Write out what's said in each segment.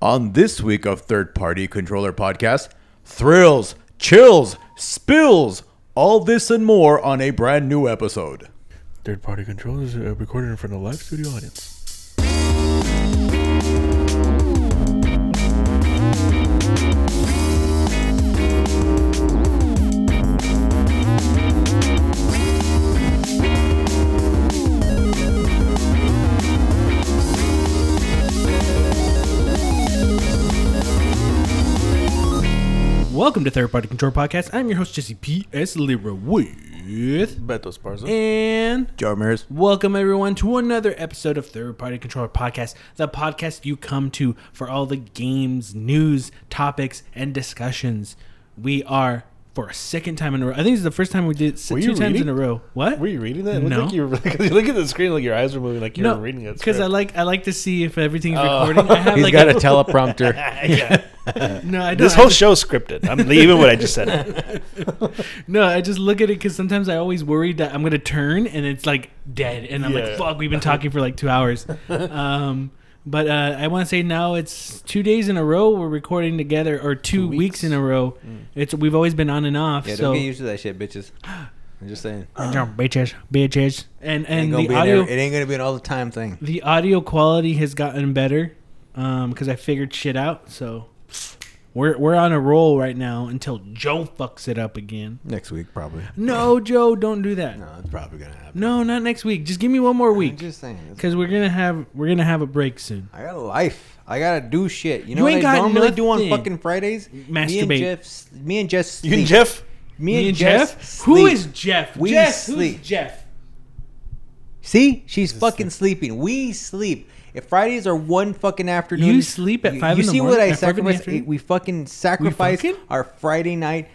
On this week of Third Party Controller Podcast, thrills, chills, spills, all this and more on a brand new episode. Third party controllers uh, recorded in front of a live studio audience. Welcome to Third Party Control Podcast. I'm your host Jesse P.S. Lira with Beto Sparza. and Joe Ramirez. welcome everyone to another episode of Third Party Controller Podcast, the podcast you come to for all the games, news, topics, and discussions. We are for a second time in a row. I think this is the first time we did s- Were two times reading? in a row. What? Were you reading that? It No. like you were because you look at the screen like your eyes were moving like you no, were reading it. because I like I like to see if everything's Oh. recording. I have He's like got a teleprompter. yeah. no, I don't. This whole just- show's scripted. I'm leaving what I just said. No, I just look at it because sometimes I always worry that I'm gonna turn and it's like dead, and I'm like, "Fuck, we've been talking for like two hours." um, but uh, I want to say now it's two days in a row we're recording together, or two, Two weeks. weeks. in a row. It's we've always been on and off. Yeah, so don't get used to that shit, bitches. I'm just saying. bitches, bitches, and and the audio every- it ain't gonna be an all the time thing. the audio quality has gotten better because I figured shit out. So we're we're on a roll right now until Joe fucks it up again. Next week, probably. No, Joe, don't do that. No, it's probably gonna happen. No, not next week. Just give me one more I'm week. just saying. it's- Because we're gonna have we're gonna have a break soon. I got a life. I gotta do shit. You know You what ain't I got normally do on nothing. fucking Fridays? Me and Masturbate. Jeff. Me and Jess. You and. Jeff? Me, and, Jeff. Who sleep. is Jeff? We Jess, sleep. who's Jeff? See, she's fucking sleeping. We sleep. If Fridays are one fucking afternoon, You sleep at five You in the see what I at five in the sacrifice? We fucking sacrifice fucking? our Friday night.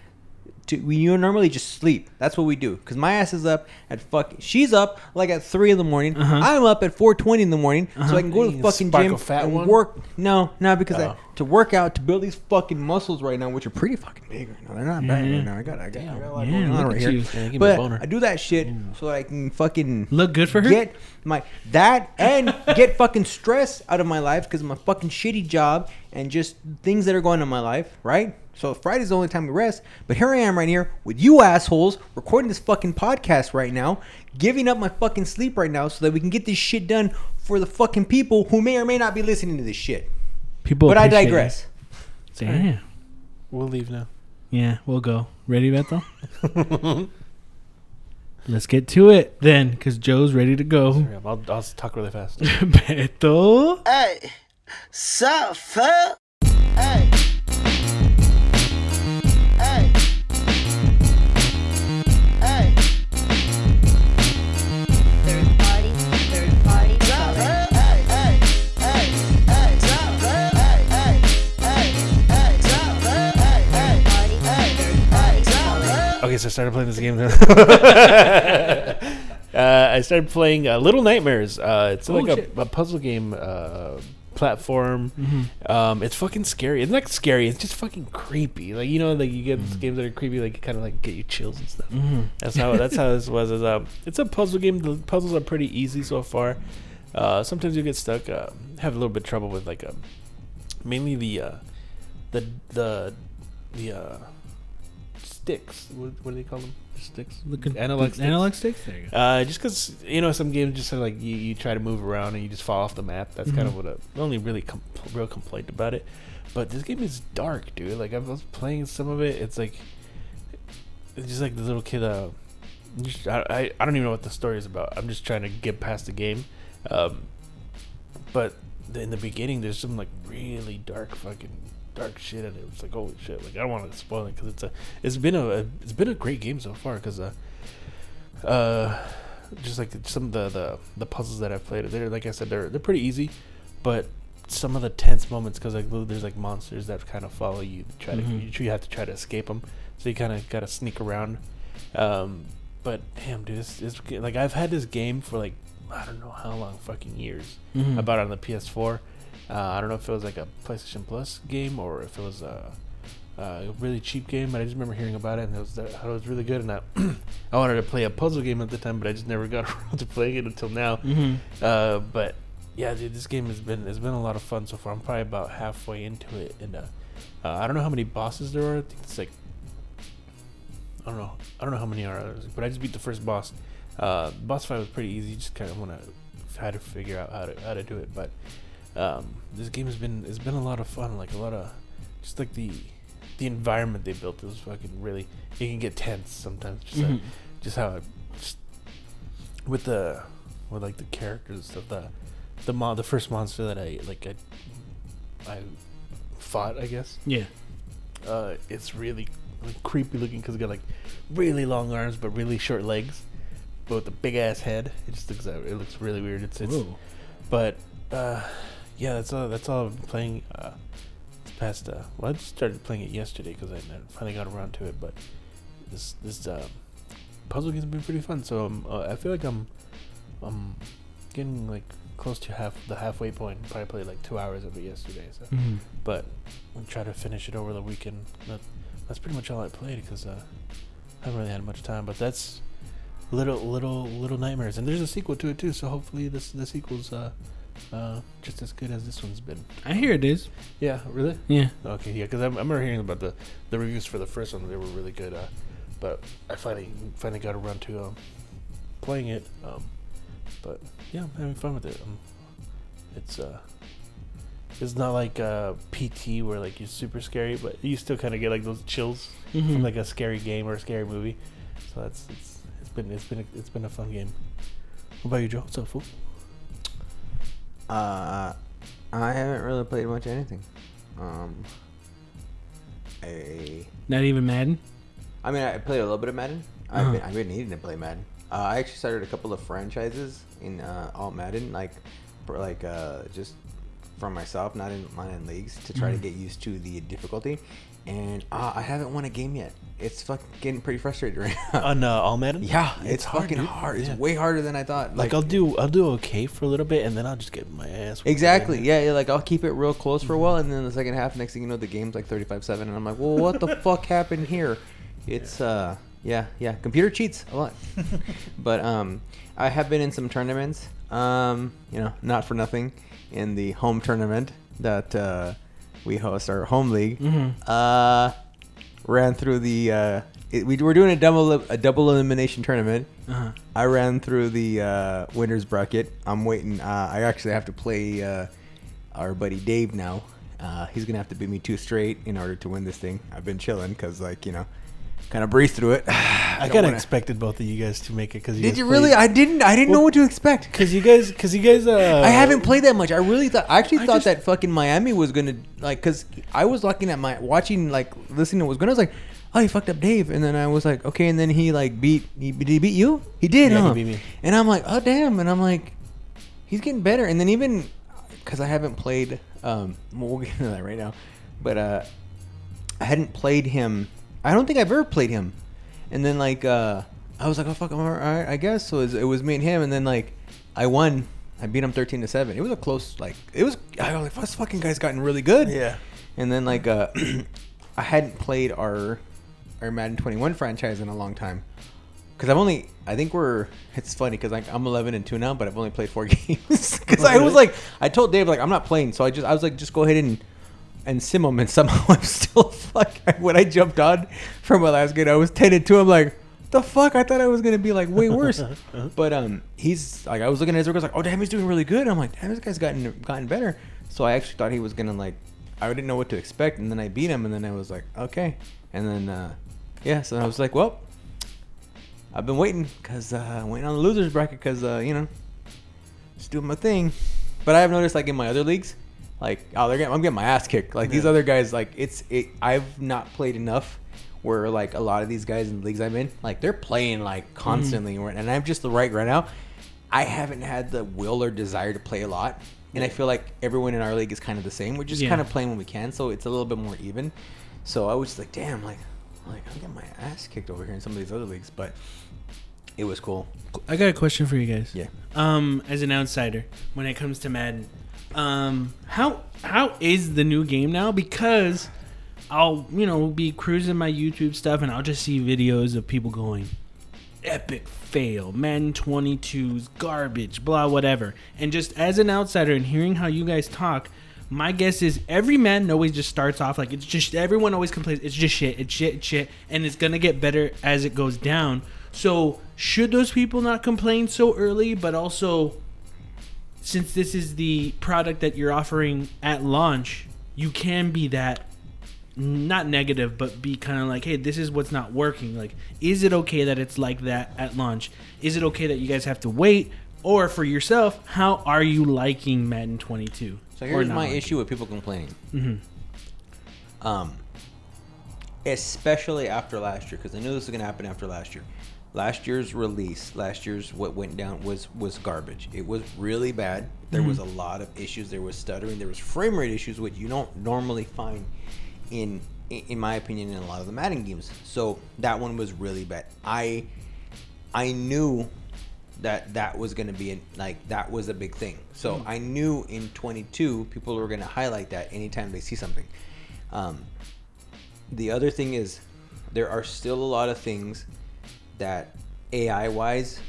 To, we you normally just sleep. That's what we do. Cause my ass is up at fuck. She's up like at three in the morning. Uh-huh. I'm up at four twenty in the morning, so uh-huh. I can go to the fucking gym fat and one? work. No, no, because I, Oh. to work out to build these fucking muscles right now, which are pretty fucking big right now. They're not bad Yeah. right mm-hmm. now. I got, I got, I got a lot Yeah, going on right here. Yeah, give me a but. I do that shit mm. so I can fucking Look good for her. get my that and get fucking stress out of my life because of my fucking shitty job and just things that are going on in my life, right? So Friday's the only time we rest. But here I am right here with you assholes recording this fucking podcast right now, giving up my fucking sleep right now so that we can get this shit done for the fucking people who may or may not be listening to this shit. People, but I digress. it. Damn. We'll leave now. Yeah, we'll go. Ready, Beto? Let's get to it then, because Joe's ready to go. Yeah, I'll, I'll talk really fast. Beto. Hey, sup, fuck? Hey. Hey. Okay, so I started playing this game. uh, I started playing uh, Little Nightmares. Uh, it's Oh, like a, a puzzle game uh, platform. Mm-hmm. Um, it's fucking scary. It's not scary. It's just fucking creepy. Like you know, like you get Mm-hmm. games that are creepy, like kind of like get you chills and stuff. That's how that's how this was. Is um, it's a puzzle game. The puzzles are pretty easy so far. Uh, sometimes you get stuck. Uh, have a little bit of trouble with like um, mainly the uh, the the the uh, sticks. What, what do they call them? Sticks. Look at Analog sticks. Analog sticks. There you go. Uh, just because you know some games just are like you, you try to move around and you just fall off the map. That's kind of what a, the only really com- real complaint about it. But this game is dark, dude. Like I was playing some of it. It's like it's just like the little kid. Uh, just, I, I I don't even know what the story is about. I'm just trying to get past the game. Um, but in the beginning, there's some like really dark fucking dark shit in it. It's like holy shit. Like I don't want to spoil it because it's a it's been a, a it's been a great game so far because uh uh just like some of the, the the puzzles that I've played they're like I said they're they're pretty easy but some of the tense moments because like there's like monsters that kind of follow you try to you, you have to try to escape them so you kind of got to sneak around um but damn dude this is like I've had this game for like I don't know how long fucking years Mhm. I bought it on the PS4 uh, I don't know if it was like a PlayStation Plus game or if it was a, a really cheap game, but I just remember hearing about it and it was that it was really good. And I, I wanted to play a puzzle game at the time, but I just never got around to playing it until now. Mhm. Uh, but yeah, dude, this game has been it's been a lot of fun so far. I'm probably about halfway into it, and uh, uh, I don't know how many bosses there are. I think it's like I don't know. I don't know how many are, but I just beat the first boss. Uh, boss fight was pretty easy. You just kind of want to had to figure out how to how to do it. But um, this game has been it's been a lot of fun. Like a lot of just like the the environment they built was fucking really. It can get tense sometimes. Just Mhm. how, just how it, just with the with like the characters of the the mon- the first monster that I like I I fought I guess Yeah. uh, it's really like, creepy looking because it got like really long arms but really short legs, but with a big ass head. It just looks it looks really weird. It's it's Whoa. but uh, yeah, that's all that's all I've been playing. Uh, this past uh, well, I just started playing it yesterday because I, finally got around to it. But this this uh, puzzle game's been pretty fun. So um, uh, I feel like I'm I'm getting like close to half the halfway point. Probably played like two hours of it yesterday. So Mhm. but I'll try to finish it over the weekend. That, that's pretty much all I played because uh, I haven't really had much time. But that's little little little nightmares, and there's a sequel to it too. So hopefully this the sequel's uh, uh, just as good as this one's been. I hear it is. Yeah, really? Yeah. Okay, yeah, because I, remember hearing about the the reviews for the first one; they were really good. Uh, but I finally finally got around to um, playing it. Um, but yeah, I'm having fun with it. Um, it's uh, it's not like uh, PT where like you're super scary, but you still kind of get like those chills Mhm. from like a scary game or a scary movie. So that's it's it's been it's been a, it's been a fun game. What about you, Joe? What's up, fool? Uh, I haven't really played much anything. Um, a, Not even Madden. I mean, I played a little bit of Madden. I've Uh-huh. been I've been needing to play Madden. Uh, I actually started a couple of franchises in uh, all Madden, like for like uh, just for myself, not in not in leagues, to try to get used to the difficulty. And uh, I haven't won a game yet. It's fucking getting pretty frustrated right now. On uh, All Madden? yeah, it's, it's hard, fucking dude. hard. It's Yeah. way harder than I thought. Like, I'll do I'll do okay for a little bit and then I'll just get my ass. Exactly. Yeah, yeah, like I'll keep it real close for a while, and then the second half, next thing you know, the game's like 35-7, and I'm like, well, what the fuck happened here? It's uh, yeah, yeah, computer cheats a lot. but um, I have been in some tournaments. Um, you know, not for nothing, in the home tournament that uh, we host our home league. Mhm. Uh, ran through the. Uh, it, we were doing a double a double elimination tournament. Uh-huh. I ran through the uh, winners bracket. I'm waiting. Uh, I actually have to play uh, our buddy Dave now. Uh, he's gonna have to beat me two straight in order to win this thing. I've been chilling because, like, you know, kind of breezed through it. I don't kind of expected both of you guys to make it because Did you really? I didn't. I didn't know what to expect. Because you guys, because you guys, uh, I haven't played that much. I really thought. I actually I thought just- that fucking Miami was gonna like, cause I was looking at my watching like listening to what was going. I was like, oh, he fucked up Dave, and then I was like, okay, and then he like beat. He, did he beat you? He did. Yeah, he beat me. And I'm like, oh damn, and I'm like, he's getting better. And then even because I haven't played. Um, well, we'll get into that right now, but uh, I hadn't played him. I don't think I've ever played him. And then like uh, I was like, oh fuck, I'm all right, I guess. So it was, it was me and him, and then like I won. I beat him thirteen to seven. It was a close like it was. I was like, this fucking guy's gotten really good. Yeah. And then like uh, I hadn't played our our Madden 21 franchise in a long time. Cause I've only, I think we're. It's funny because like I'm 11 and two now, but I've only played four games. Because I was like, I told Dave like I'm not playing, so I just I was like, just go ahead and and sim him, and somehow I'm still fuck. When I jumped on from game, I was 10 and two. I'm like, the fuck! I thought I was gonna be like way worse. but um, he's like, I was looking at his records like, oh damn, he's doing really good. I'm like, damn, this guy's gotten gotten better. So I actually thought he was gonna like, I didn't know what to expect, and then I beat him, and then I was like, okay, and then uh, yeah, so I was like, well. I've been waiting because uh, waiting on the losers bracket because uh, you know, just doing my thing. But I have noticed like in my other leagues, like oh they're getting, I'm getting my ass kicked. Like these other guys, like it's it. I've not played enough. Where like a lot of these guys in the leagues I'm in, like they're playing like constantly, and I'm just the right right now. I haven't had the will or desire to play a lot, and I feel like everyone in our league is kind of the same. We're just Yeah. kind of playing when we can, so it's a little bit more even. So I was just like, damn, like, like I'm getting my ass kicked over here in some of these other leagues, but it was cool. I got a question for you guys. Yeah. Um, as an outsider, when it comes to Madden, um, how how is the new game now? Because I'll you know be cruising my YouTube stuff and I'll just see videos of people going epic fail. Madden 22's garbage, blah, whatever. And just as an outsider and hearing how you guys talk, my guess is every Madden always just starts off like it's just everyone always complains it's just shit, it's shit, it's shit, and it's gonna get better as it goes down. So should those people not complain so early? But also, since this is the product that you're offering at launch, you can be that not negative, but be kind of like, hey, this is what's not working. Like, is it okay that it's like that at launch? Is it okay that you guys have to wait? Or for yourself, how are you liking Madden 22? So here's my liking? issue with people complaining. Mm-hmm. Um, especially after last year, because I knew this was gonna happen after last year. Last year's release, last year's what went down was was garbage. It was really bad. There was a lot of issues. There was stuttering. There was frame rate issues, which you don't normally find in, in my opinion, in a lot of the Madden games. So that one was really bad. I I knew that that was going to be an, like that was a big thing. So I knew in 22 people were going to highlight that anytime they see something. Um, the other thing is there are still a lot of things that AI wise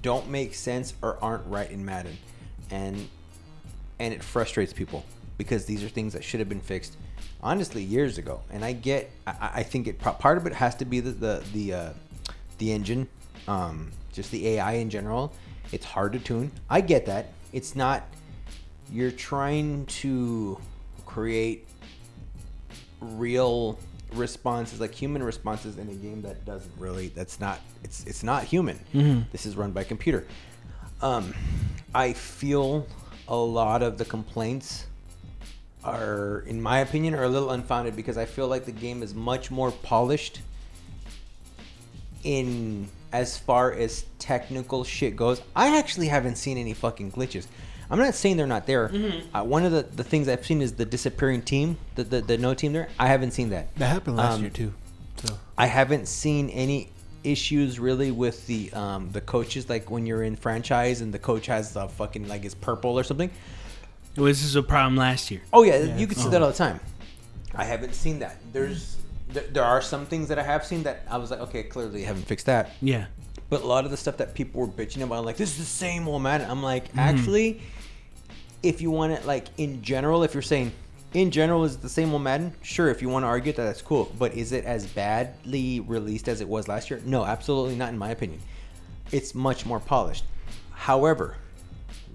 don't make sense or aren't right in Madden, and and it frustrates people because these are things that should have been fixed honestly years ago. And I get, I, I think it part of it has to be the the the, uh, the engine, um, just the AI in general. It's hard to tune. I get that. It's not. You're trying to create real responses like human responses in a game that doesn't really that's not it's it's not human. This is run by computer. Um i feel a lot of the complaints are in my opinion are a little unfounded because i feel like the game is much more polished in as far as technical shit goes. I actually haven't seen any fucking glitches i'm not saying they're not there uh, one of the, the things i've seen is the disappearing team the, the, the no team there i haven't seen that That happened last Um, year too. So I haven't seen any issues really with the um, the coaches. Like when you're in franchise and the coach has the fucking like is purple or something. Well, this is a problem last year. Oh yeah, you can see that all the time. I haven't seen that. There's there, there are some things that I have seen that I was like, okay, clearly you haven't fixed that. Yeah. But a lot of the stuff that people were bitching about, like this is the same old man. I'm like, actually, if you want it, like in general, if you're saying in general is it the same old Madden, sure. If you want to argue that, that's cool. But is it as badly released as it was last year? No, absolutely not. In my opinion, it's much more polished. However,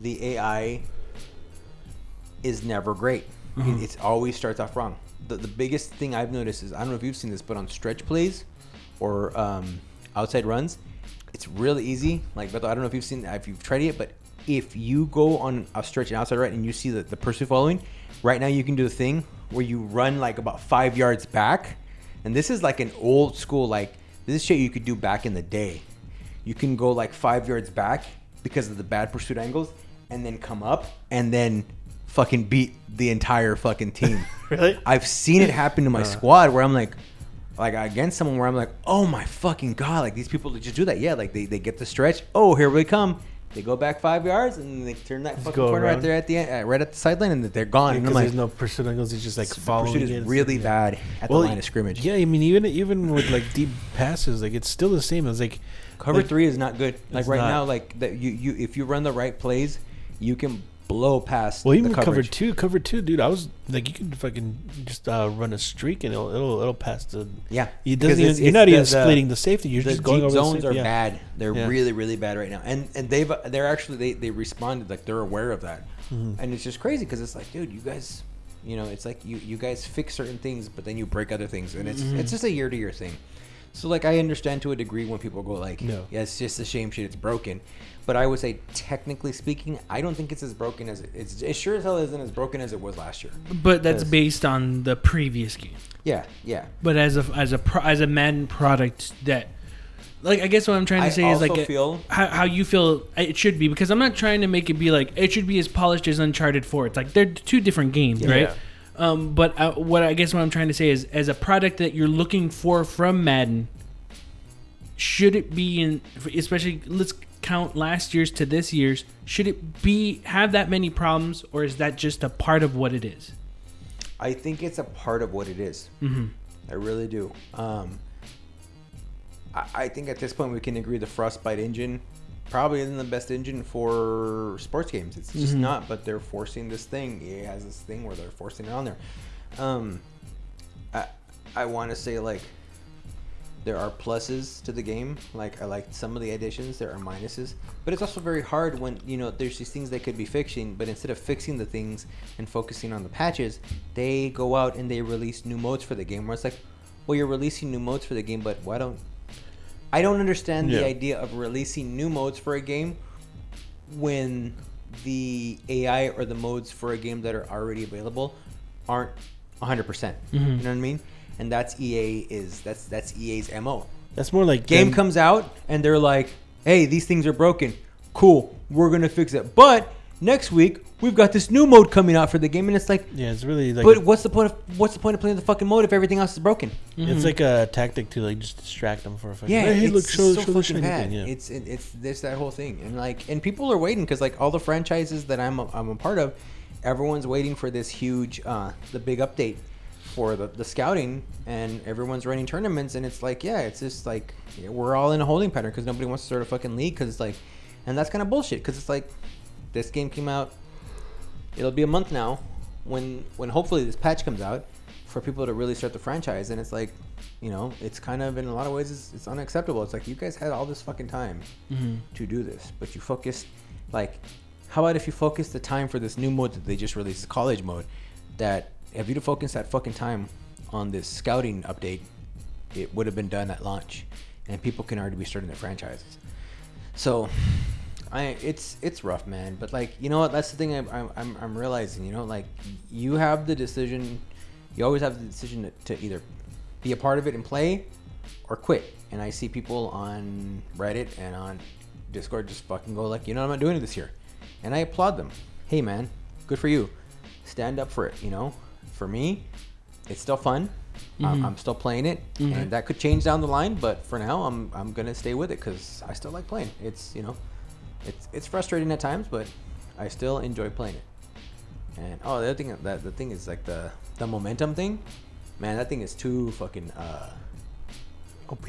the AI is never great. It, it's always starts off wrong. The, the biggest thing I've noticed is I don't know if you've seen this, but on stretch plays or um, outside runs, it's really easy. Like, but I don't know if you've seen if you've tried it, but if you go on a stretch and outside right and you see the, the person following, right now you can do a thing where you run like about five yards back, and this is like an old school like this is shit you could do back in the day. You can go like five yards back because of the bad pursuit angles, and then come up and then fucking beat the entire fucking team. Really? I've seen it happen to my uh. squad where I'm like, like against someone where I'm like, oh my fucking god, like these people just do that. Yeah, like they, they get the stretch. Oh, here we come. They go back five yards and they turn that fucking corner right there at the end, uh, right at the sideline, and they're gone. and I'm because like, there's no pursuit angles, it's just like following. pursuit it. is really Yeah. bad at the line of scrimmage. Yeah, I mean, even even with like deep passes, like it's still the same. It's like Cover like, three is not good. Like right not. now, like that you you if you run the right plays, you can blow past. Well, even the cover two, cover two, dude. I was like, you can fucking just uh, run a streak and it'll it'll, it'll pass the. Yeah, It doesn't even, it's- you're it's not the- even the- splitting the safety. You're the just going over the zones safety, are yeah. bad. They're Yeah. really really bad right now, and and they've they're actually they they responded like they're aware of that, Mm-hmm. and it's just crazy because it's like, dude, you guys, you know, it's like you you guys fix certain things, but then you break other things, and it's Mm-hmm. it's just a year to year thing. So like I understand to a degree when people go like, No. yeah, it's just a shame shit, it's broken. But I would say, technically speaking, I don't think it's as broken as it, it's. It sure as hell isn't as broken as it was last year. But that's based on the previous game. Yeah, yeah. But as a as a pro, as a Madden product that, like, I guess what I'm trying to I say is like a- feel- how, how you feel it should be because I'm not trying to make it be like it should be as polished as Uncharted Four. It's like they're two different games, right? Yeah. Um, but uh, what I guess what I'm trying to say is as a product that you're looking for from Madden, should it be in especially let's count last year's to this year's should it be have that many problems or is that just a part of what it is I think it's a part of what it is. Mm-hmm. I really do. Um, I, I think at this point we can agree the Frostbite engine probably isn't the best engine for sports games. It's just not. But they're forcing this thing. EA has this thing where they're forcing it on there. Um, I I want to say like there are pluses to the game. Like I like some of the additions. There are minuses, but it's also very hard when you know there's these things they could be fixing, but instead of fixing the things and focusing on the patches, they go out and they release new modes for the game. Where it's like, well, you're releasing new modes for the game, but why don't I don't understand the idea of releasing new modes for a game when the AI or the modes for a game that are already available aren't 100%. percent mm-hmm. You know what I mean? And that's EA is that's that's EA's MO. That's more like Game them- comes out and they're like, "Hey, these things are broken. Cool. We're going to fix it." But next week, we've got this new mode coming out for the game and it's like, Yeah, it's really like "But what's the point of what's the point of playing the fucking mode if everything else is broken?" it's like a tactic to like just distract them for a fucking. Yeah, hey, it's look, show, so show fucking shiny bad. thing. Yeah. It's it, it's this that whole thing, and like, and people are waiting because like all the franchises that I'm a, I'm a part of, everyone's waiting for this huge uh the big update for the, the scouting, and everyone's running tournaments, and it's like yeah, it's just like we're all in a holding pattern because nobody wants to start a fucking league because it's like, and that's kind of bullshit because it's like, this game came out, it'll be a month now, when when hopefully this patch comes out for people to really start the franchise and it's like you know it's kind of in a lot of ways it's, it's unacceptable. It's like you guys had all this fucking time mm-hmm. to do this but you focused like how about if you focus the time for this new mode that they just released the college mode that if you'd have focused that fucking time on this scouting update it would have been done at launch and people can already be starting their franchises so I it's it's rough, man. But like you know what? That's the thing I'm I'm, I'm, realizing. You know, like you have the decision. You always have the decision to, to either be a part of it and play, or quit. And I see people on Reddit and on Discord just fucking go like, you know, I'm not doing it this year, and I applaud them. Hey, man, good for you. Stand up for it. You know, for me, it's still fun. I'm, I'm still playing it, and that could change down the line. But for now, I'm I'm gonna stay with it because I still like playing. It's you know, it's it's frustrating at times, but I still enjoy playing it. And oh, the other thing that the thing is like the the momentum thing, man. That thing is too fucking uh, OP.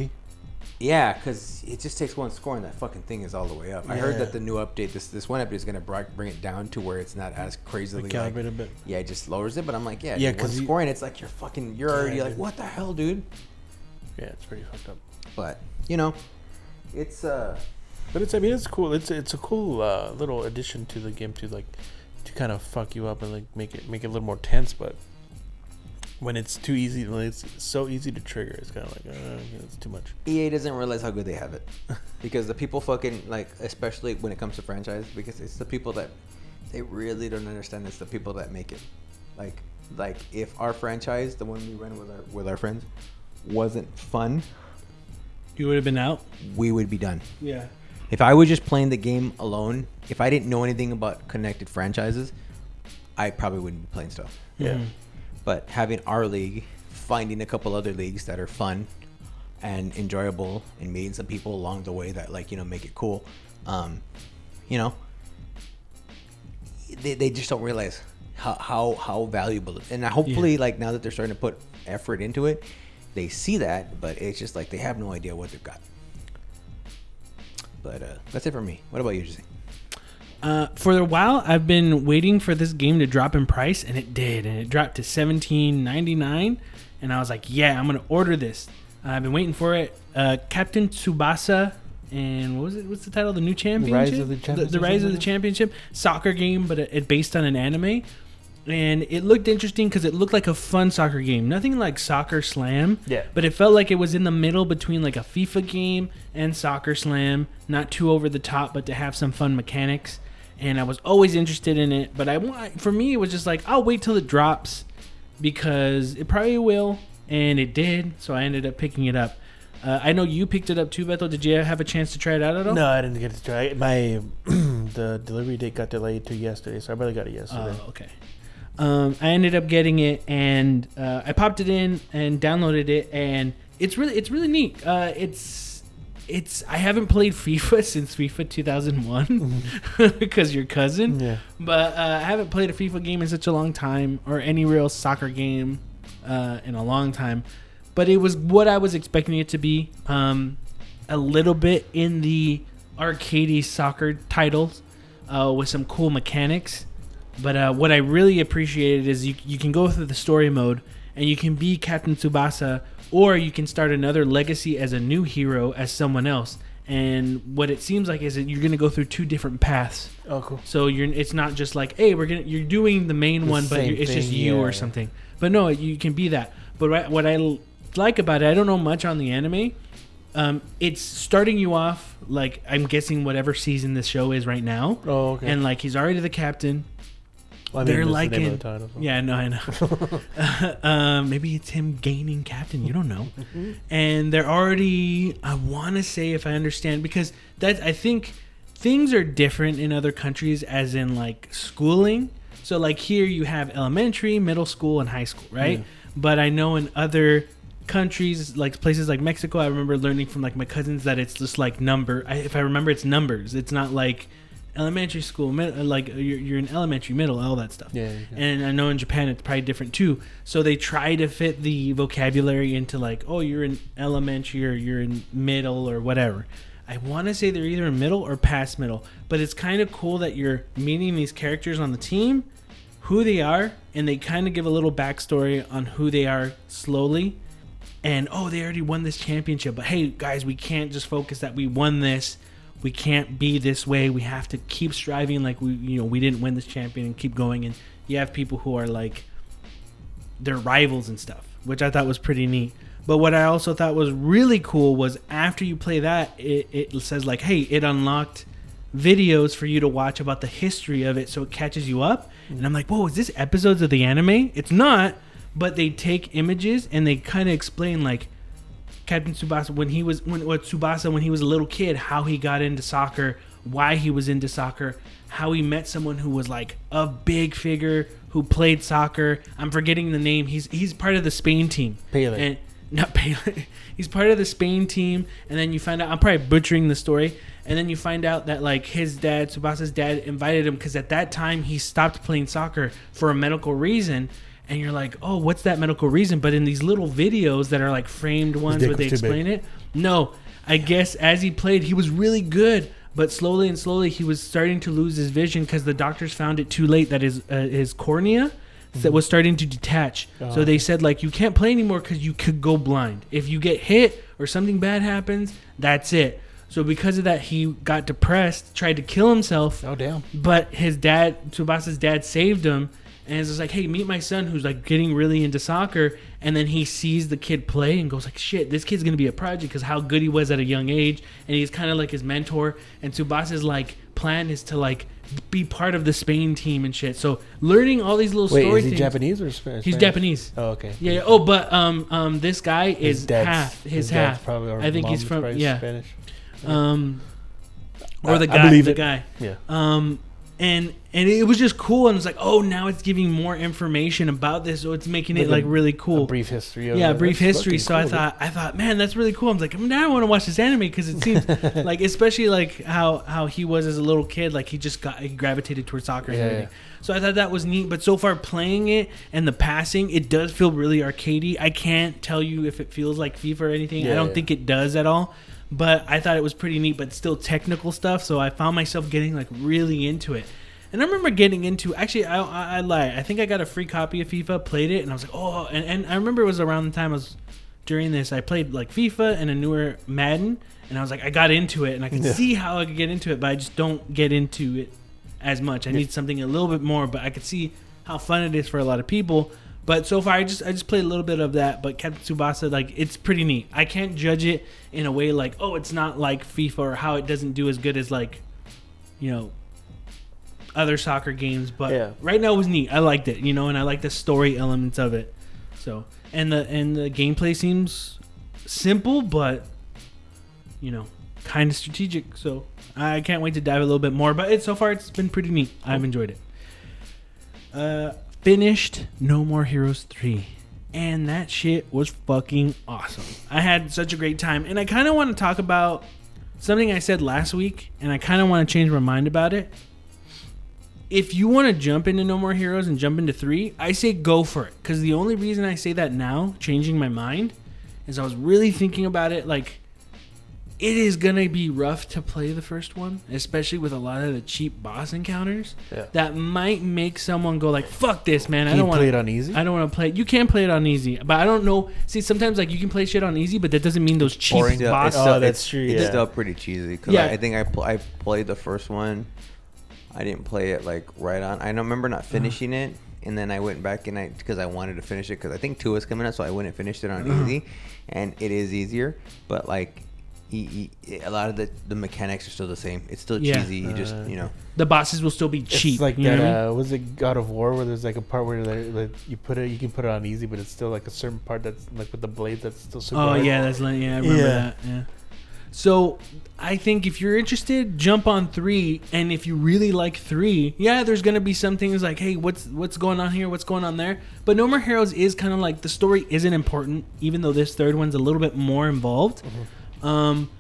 yeah, because it just takes one score and that fucking thing is all the way up. I heard Yeah. that the new update, this this one update, is gonna bri- bring it down to where it's not as crazily like, a bit. yeah, it just lowers it. But I'm like, yeah, Yeah, yeah, 'cause you- scoring, it's like you're fucking, you're already Yeah, like, dude. what the hell, dude? Yeah, it's pretty fucked up. But you know, it's uh, But it's I mean it's cool. It's it's a cool uh, little addition to the game to like to kind of fuck you up and like make it make it a little more tense. But when it's too easy, when it's so easy to trigger, it's kind of like uh, it's too much. EA doesn't realize how good they have it because the people fucking like, especially when it comes to franchise, because it's the people that they really don't understand. It's the people that make it. Like, like if our franchise, the one we ran with our with our friends, wasn't fun, You would have been out. we would be done. Yeah. If I was just playing the game alone, if I didn't know anything about connected franchises, I probably wouldn't be playing stuff. Yeah. But having our league, finding a couple other leagues that are fun and enjoyable, and meeting some people along the way that like you know make it cool, um, you know, they, they just don't realize how how, how valuable. it- And hopefully, like now that they're starting to put effort into it, they see that. But it's just like they have no idea what they've got. But uh, that's it for me. What about you, Jesse? Uh, for a while, I've been waiting for this game to drop in price, and it did, and it dropped to seventeen ninety nine, and I was like, "Yeah, I'm gonna order this." I've been waiting for it. Uh, Captain Tsubasa, and what was it? What's the title? The new championship. Rise of the Champions The, or Rise of the? Championship soccer game, but it, it based on an anime, and it looked interesting because it looked like a fun soccer game. Nothing like Soccer Slam. Yeah. But it felt like it was in the middle between like a FIFA game and Soccer Slam, not too over the top, but to have some fun mechanics. And I was always interested in it, but I want for me it was just like I'll wait till it drops because it probably will, and it did. So I ended up picking it up. Uh, I know you picked it up too, Bethel. Did you have a chance to try it out at all? No, I didn't get to try. it. My the delivery date got delayed to yesterday, so I barely got it yesterday. Oh, okay. Um, I ended up getting it, and uh, I popped it in and downloaded it, and it's really it's really neat. Uh, it's it's I haven't played FIFA since FIFA 2001 because your cousin. Yeah. But uh, I haven't played a FIFA game in such a long time, or any real soccer game uh, in a long time. But it was what I was expecting it to be. Um, a little bit in the arcadey soccer titles uh, with some cool mechanics. But uh, what I really appreciated is you, you can go through the story mode and you can be Captain Tsubasa, or you can start another legacy as a new hero as someone else. And what it seems like is that you're going to go through two different paths. Oh, cool. So you're it's not just like, hey, we're gonna you're doing the main The one, but it's just you or something. But no, you can be that. But what- what I l- like about it, I don't know much on the anime. Um, it's starting you off like I'm guessing whatever season this show is right now, Oh, okay. and like he's already the captain. Well, I they're the like of in- the title, so. Yeah, no, I know. um, maybe it's him gaining captain. You don't know. and they're already. I want to say if I understand because that I think things are different in other countries, as in like schooling. So like here you have elementary, middle school, and high school, right? Yeah. But I know in other countries like places like mexico i remember learning from like my cousins that it's just like number I, if i remember it's numbers it's not like elementary school mid, uh, like uh, you're, you're in elementary middle all that stuff Yeah, yeah. and I know in Japan it's probably different too. So they try to fit the vocabulary into like, oh, you're in elementary or you're in middle or whatever. I want to say they're either in middle or past middle, but it's kind of cool that you're meeting these characters on the team, who they are, and they kind of give a little backstory on who they are slowly. And oh, they already won this championship, but hey, guys, we can't just focus that we won this we can't be this way. We have to keep striving like we you know we didn't win this champion and keep going. And you have people who are like they're rivals and stuff, which I thought was pretty neat. But what I also thought was really cool was after you play that, it, it says like, hey, it unlocked videos for you to watch about the history of it, so it catches you up. And I'm like, whoa, is this episodes of the anime? It's not, but they take images and they kind of explain like Captain Tsubasa when he was when what Tsubasa when he was a little kid, how he got into soccer, why he was into soccer, how he met someone who was like a big figure who played soccer. I'm forgetting the name. He's he's part of the Spain team. Pele. And not Pele. He's part of the Spain team, and then you find out. I'm probably butchering the story, and then you find out that like his dad, Tsubasa's dad, invited him because at that time he stopped playing soccer for a medical reason. And you're like, oh, what's that medical reason? But in these little videos that are like framed ones where they explain it, no. I guess as he played, he was really good, but slowly and slowly he was starting to lose his vision because the doctors found it too late that his uh, his cornea that was starting to detach. So they said like you can't play anymore because you could go blind if you get hit or something bad happens. That's it. So because of that, he got depressed, tried to kill himself, Oh damn. but his dad, Tsubasa's dad, saved him. And it's just like, hey, meet my son who's like getting really into soccer. And then he sees the kid play and goes like, shit, this kid's gonna be a project because how good he was at a young age. And he's kind of like his mentor. And Tsubasa's like plan is to like be part of the Spain team and shit. So learning all these little Wait, story is he things. Japanese or Spanish? He's Japanese. Oh, okay. Yeah, yeah. Oh, but um, um, this guy is dad's- half. His, dad's half. Probably, I think he's from yeah. Spanish. Um, or the I guy. believe the it. guy. Yeah. Um, and and it was just cool, and it's like, oh, now it's giving more information about this, so it's making it Like like really A cool. brief history. Of yeah, brief That's history. So I cool, dude. thought, I thought, man, that's really cool. i'm like, now I want to watch this anime because it seems like, especially like how how he was as a little kid, like he just got he gravitated towards soccer and Yeah, everything. yeah. So I thought that was neat. But so far, playing it and the passing, it does feel really arcadey. I can't tell you if it feels like FIFA or anything. I don't yeah. think it does at all. But I thought it was pretty neat, but still technical stuff. So I found myself getting like really into it. And I remember getting into actually I, I, I lie I think I got a free copy of FIFA played it and I was like oh and, and I remember it was around the time I was during this I played like FIFA and a newer Madden and I was like I got into it and I could Yeah. see how I could get into it but I just don't get into it as much I need something a little bit more but I could see how fun it is for a lot of people but so far I just I just played a little bit of that but Captain Tsubasa like it's pretty neat I can't judge it in a way like oh it's not like FIFA or how it doesn't do as good as like you know other soccer games, but Yeah. right now it was neat. I liked it, you know, and I like the story elements of it. So, and the and the gameplay seems simple, but you know, kind of strategic. So I can't wait to dive a little bit more. But it so far it's been pretty neat. I've enjoyed it. Uh, finished No More Heroes three. And that shit was fucking awesome. I had such a great time. And I kind of want to talk about something I said last week, and I kind of want to change my mind about it if you want to jump into No More Heroes and jump into three, I say go for it. Because the only reason I say that now, changing my mind, is I was really thinking about it. Like, it is gonna be rough to play the first one, especially with a lot of the cheap boss encounters. Yeah. That might make someone go like, "Fuck this, man! I don't you want play it on easy? I don't want to play. it." You can play it on easy, but I don't know. See, sometimes like you can play shit on easy, but that doesn't mean those cheap Boring. Still- boss. it's Oh, still, that's it's, true, It's yeah. still pretty cheesy because Yeah. I, I think I pl- I played the first one. I didn't play it like right on. I don't remember not finishing it, and then I went back and I because I wanted to finish it because I think two was coming out, so I went and finished it on Uh-huh. easy, and it is easier, but like. A lot of the, the mechanics are still the same. It's still Yeah. cheesy. You just Uh, you know. the bosses will still be It's cheap. like you know that. what I mean? Uh, was it God of War where there's like a part where they- like, you put it, you can put it on easy, but it's still like a certain part that's like with the blades that's still super. Oh hard. yeah, that's like, yeah, I remember Yeah. that. Yeah. So I think if you're interested, jump on three, and if you really like three, yeah, there's gonna be some things like, hey, what's what's going on here? What's going on there? But No More Heroes is kind of like the story isn't important, even though this third one's a little bit more involved. Um,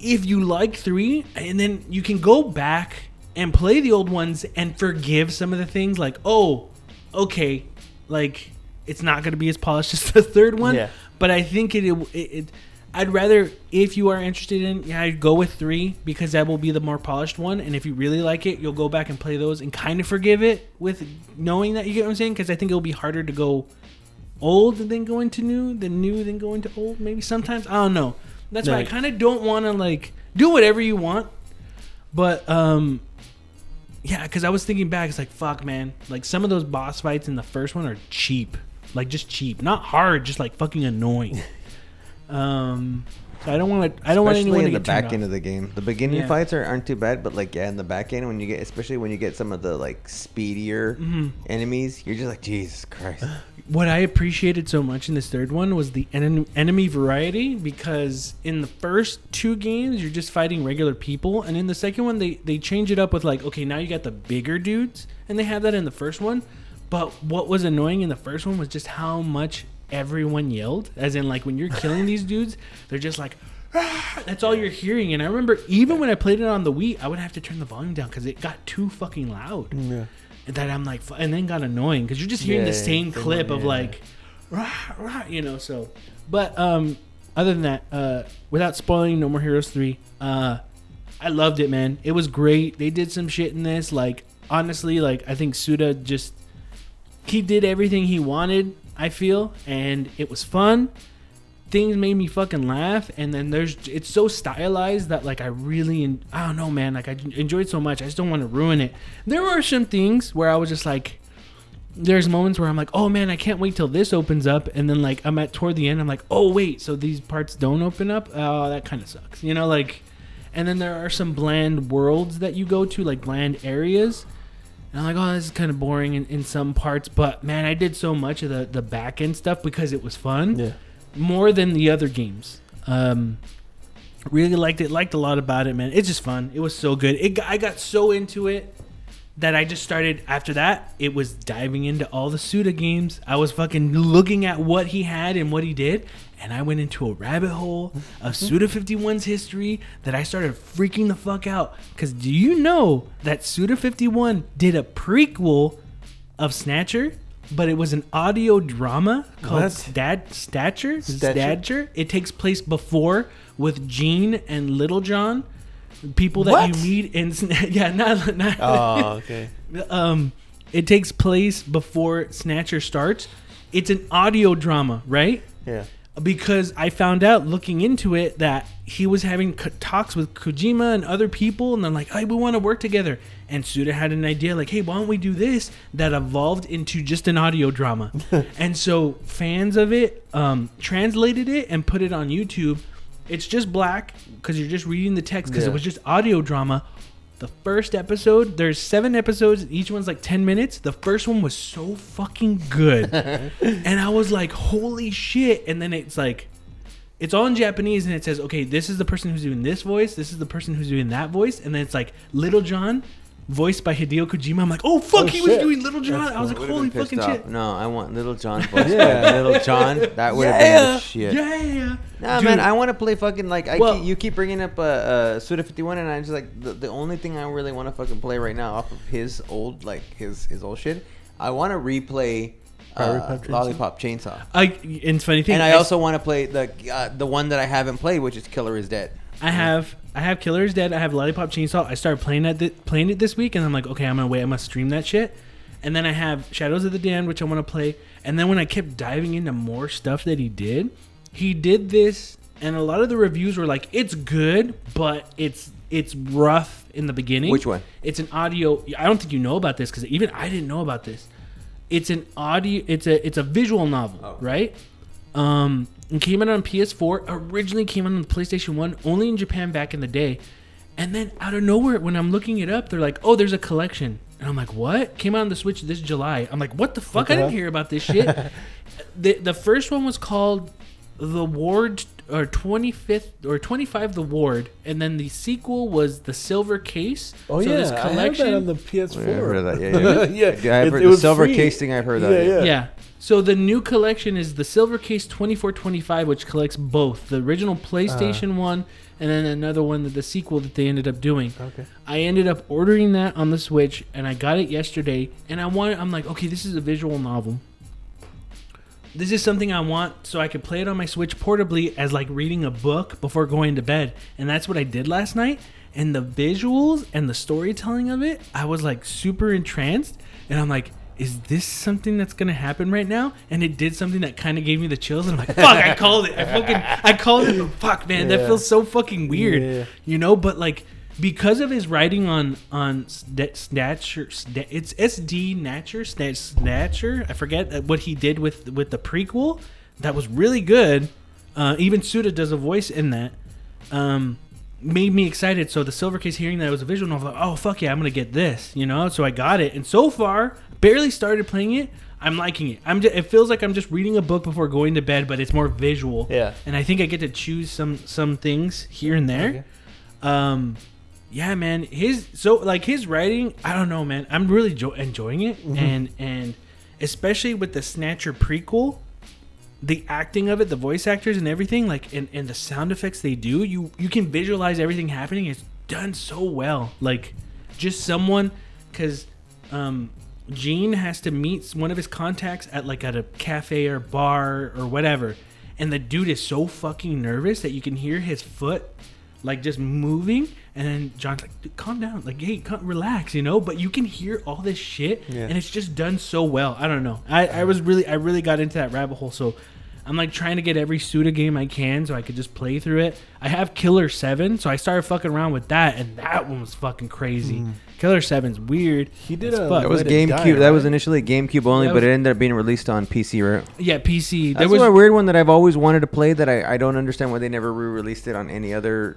if you like three, and then you can go back and play the old ones and forgive some of the things, like, oh, okay, like it's not going to be as polished as the third one. Yeah. But I think it, it, it I'd rather if you are interested in, yeah, I'd go with three because that will be the more polished one. And if you really like it, you'll go back and play those and kind of forgive it with knowing that you get what I'm saying. Because I think it'll be harder to go old and then go into new, than new then go into old. Maybe sometimes I don't know. That's why I kind of don't want to like do whatever you want, but um, yeah, because I was thinking back, it's like fuck, man. Like some of those boss fights in the first one are cheap, like just cheap, not hard, just like fucking annoying. um, so I don't want to. I don't want anyone to in the get turned back end off. of the game. The beginning Yeah. fights are, aren't too bad, but like yeah, in the back end when you get, especially when you get some of the like speedier Mm-hmm. enemies, you're just like Jesus Christ. What I appreciated so much in this third one was the en- enemy variety because in the first two games you're just fighting regular people, and in the second one they they change it up with like okay now you got the bigger dudes, and they have that in the first one. But what was annoying in the first one was just how much everyone yelled, as in like when you're killing these dudes, they're just like. "Ah," That's all you're hearing, and I remember even when I played it on the Wii, I would have to turn the volume down because it got too fucking loud Yeah. that I'm like, and then got annoying because you're just hearing Yeah, the same clip of like, rah, rah, you know. So, but um, other than that, uh, without spoiling No More Heroes three, uh, I loved it, man. It was great. They did some shit in this. Like honestly, like I think Suda just he did everything he wanted. I feel, and it was fun. Things made me fucking laugh, and then there's it's so stylized that like I really I don't know, man. Like I enjoyed so much. I just don't want to ruin it. There were some things where I was just like, there's moments where I'm like, oh man, I can't wait till this opens up, and then like I'm at toward the end, I'm like, oh wait, so these parts don't open up? Oh, that kind of sucks, you know, like. And then there are some bland worlds that you go to, like bland areas. And I'm like, oh, this is kind of boring in, in some parts, but man, I did so much of the the back end stuff because it was fun Yeah. more than the other games. Um, really liked it. Liked a lot about it, man. It's just fun. It was so good. It got, I got so into it that I just started. After that, it was diving into all the Suda games. I was fucking looking at what he had and what he did, and I went into a rabbit hole of Suda 51's history that I started freaking the fuck out. Because do you know that Suda 51 did a prequel of Snatcher? But it was an audio drama called What? Stat SDatcher. SDatcher? SDatcher. It takes place before with Gene and Little John, people that What? you meet in. Yeah, not, not Oh, okay. um, it takes place before Snatcher starts. It's an audio drama, right? Yeah. Because I found out looking into it that he was having talks with Kojima and other people, and they're like, "Hey, we want to work together." And Suda had an idea, like, "Hey, why don't we do this?" That evolved into just an audio drama, and so fans of it um, translated it and put it on YouTube. It's just black because you're just reading the text because Yeah. it was just audio drama. The first episode, there's seven episodes, each one's like 10 minutes. The first one was so fucking good. and I was like, holy shit. And then it's like, it's all in Japanese and it says, okay, this is the person who's doing this voice, this is the person who's doing that voice. And then it's like, Little John, voiced by Hideo Kojima. I'm like, oh, fuck, Oh, he was doing Little John. I was like, holy fucking off. shit. No, I want Little John. voiced Yeah. by Little John. That would have Yeah. been the shit. Yeah. Nah, Dude, man, I want to play fucking like I Well- keep, you keep bringing up uh, uh Suda 51 and I'm just like the, the only thing I really want to fucking play right now off of his old like his his old shit. I want to replay uh, Lollipop Chainsaw? Lollipop Chainsaw. I, and funny thing, And I I- also want to play the uh, the one that I haven't played, which is Killer is Dead. I have I have Killer's Dead. I have Lollipop Chainsaw. I started playing that th- playing it this week, and I'm like, okay, I'm gonna wait. I'm gonna stream that shit. And then I have Shadows of the Damned, which I want to play. And then when I kept diving into more stuff that he did, he did this, and a lot of the reviews were like, it's good, but it's it's rough in the beginning. Which one? It's an audio. I don't think you know about this because even I didn't know about this. It's an audio. It's a it's a visual novel, Oh. right? Um, it came out on PS4. Originally came out on the PlayStation One, only in Japan back in the day. And then out of nowhere, when I'm looking it up, they're like, "Oh, there's a collection," and I'm like, "What?" Came out on the Switch this July. I'm like, "What the fuck? I didn't hear about this shit." the The first one was called The Ward or 25th or 25 The Ward, and then the sequel was The Silver Case. Oh So yeah, this I have that on the PS4. Yeah, I've heard that. Yeah, yeah. yeah, Yeah, I've it- heard it the was silver free. casing. I've heard that. Yeah, yeah. Yeah. So the new collection is the Silver Case 2425, which collects both the original PlayStation uh-huh. one and then another one, that the sequel that they ended up doing. Okay. I ended up ordering that on the Switch, and I got it yesterday. And I want, I'm like, okay, this is a visual novel. This is something I want, so I could play it on my Switch portably as like reading a book before going to bed. And that's what I did last night. And the visuals and the storytelling of it, I was like super entranced. And I'm like, is this something that's gonna happen right now? And it did something that kind of gave me the chills. And I'm like, fuck, I called it. I fucking, I called it. Fuck, man, that feels so fucking weird Yeah. you know but like because of his writing on on snatcher it's SDatcher snatcher i forget what he did with with the prequel that was really good uh even suda does a voice in that um made me excited. So the silver case hearing that it was a visual novel like, oh fuck yeah i'm gonna get this you know? So i got it. And so far barely started playing it. I'm liking it. I'm just, it feels like i'm just reading a book before going to bed but it's more visual. Yeah. and i think i get to choose some some things here and there. Okay. um yeah man. His so like his writing i don't know man. I'm really jo- enjoying it. Mm-hmm. and and especially with the snatcher prequel the acting of it the voice actors and everything like and, and the sound effects they do you you can visualize everything happening. It's done so well. Like just someone because um gene has to meet one of his contacts at like at a cafe or bar or whatever. And the dude is so fucking nervous that you can hear his foot like just moving and then john's like "Dude, calm down like hey come, relax you know but you can hear all this shit Yeah. and it's just done so well i don't know I, I was really i really got into that rabbit hole so i'm like trying to get every suda game i can so i could just play through it i have killer 7 so i started fucking around with that and that one was fucking crazy hmm. killer 7's weird He did as a- That was Let It Die, GameCube. That was initially GameCube only, That but it ended up being released on PC. Right? yeah pc That's there was a weird one that I've always wanted to play. That I, I don't understand why they never re-released it on any other.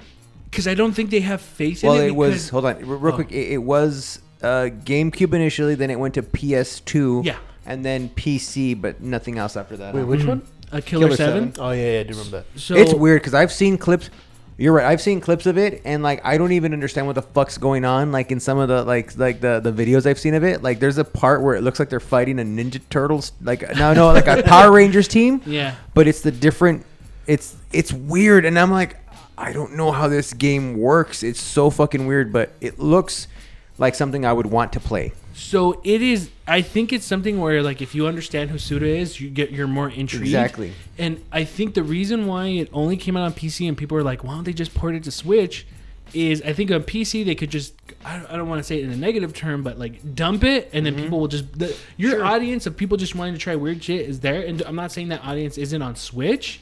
Because i don't think they have faith Well, in it it was. Hold on, r- real Oh. quick. It, it was uh, GameCube initially. Then it went to PS2. Yeah. And then PC, but nothing else after that. Wait, which Mhm. one? a killer, Killer 7, 7. Oh yeah, yeah, I do remember that. so it's weird because I've seen clips. You're right. I've seen clips of it, and like I don't even understand what the fuck's going on. Like in some of the like like the the videos I've seen of it, like there's a part where it looks like they're fighting a Ninja Turtles, like no no like a Power Rangers team, yeah but it's the different. It's it's weird, and I'm like, I don't know how this game works. It's so fucking weird, but it looks like something I would want to play. So it is. I think it's something where, like, if you understand who Suda is, you get you're more intrigued. Exactly. And I think the reason why it only came out on PC and people are like, "Why don't they just port it to Switch?" Is I think on PC they could just I don't, I don't want to say it in a negative term, but like dump it and then people will just the, your audience of people just wanting to try weird shit is there. And I'm not saying that audience isn't on Switch,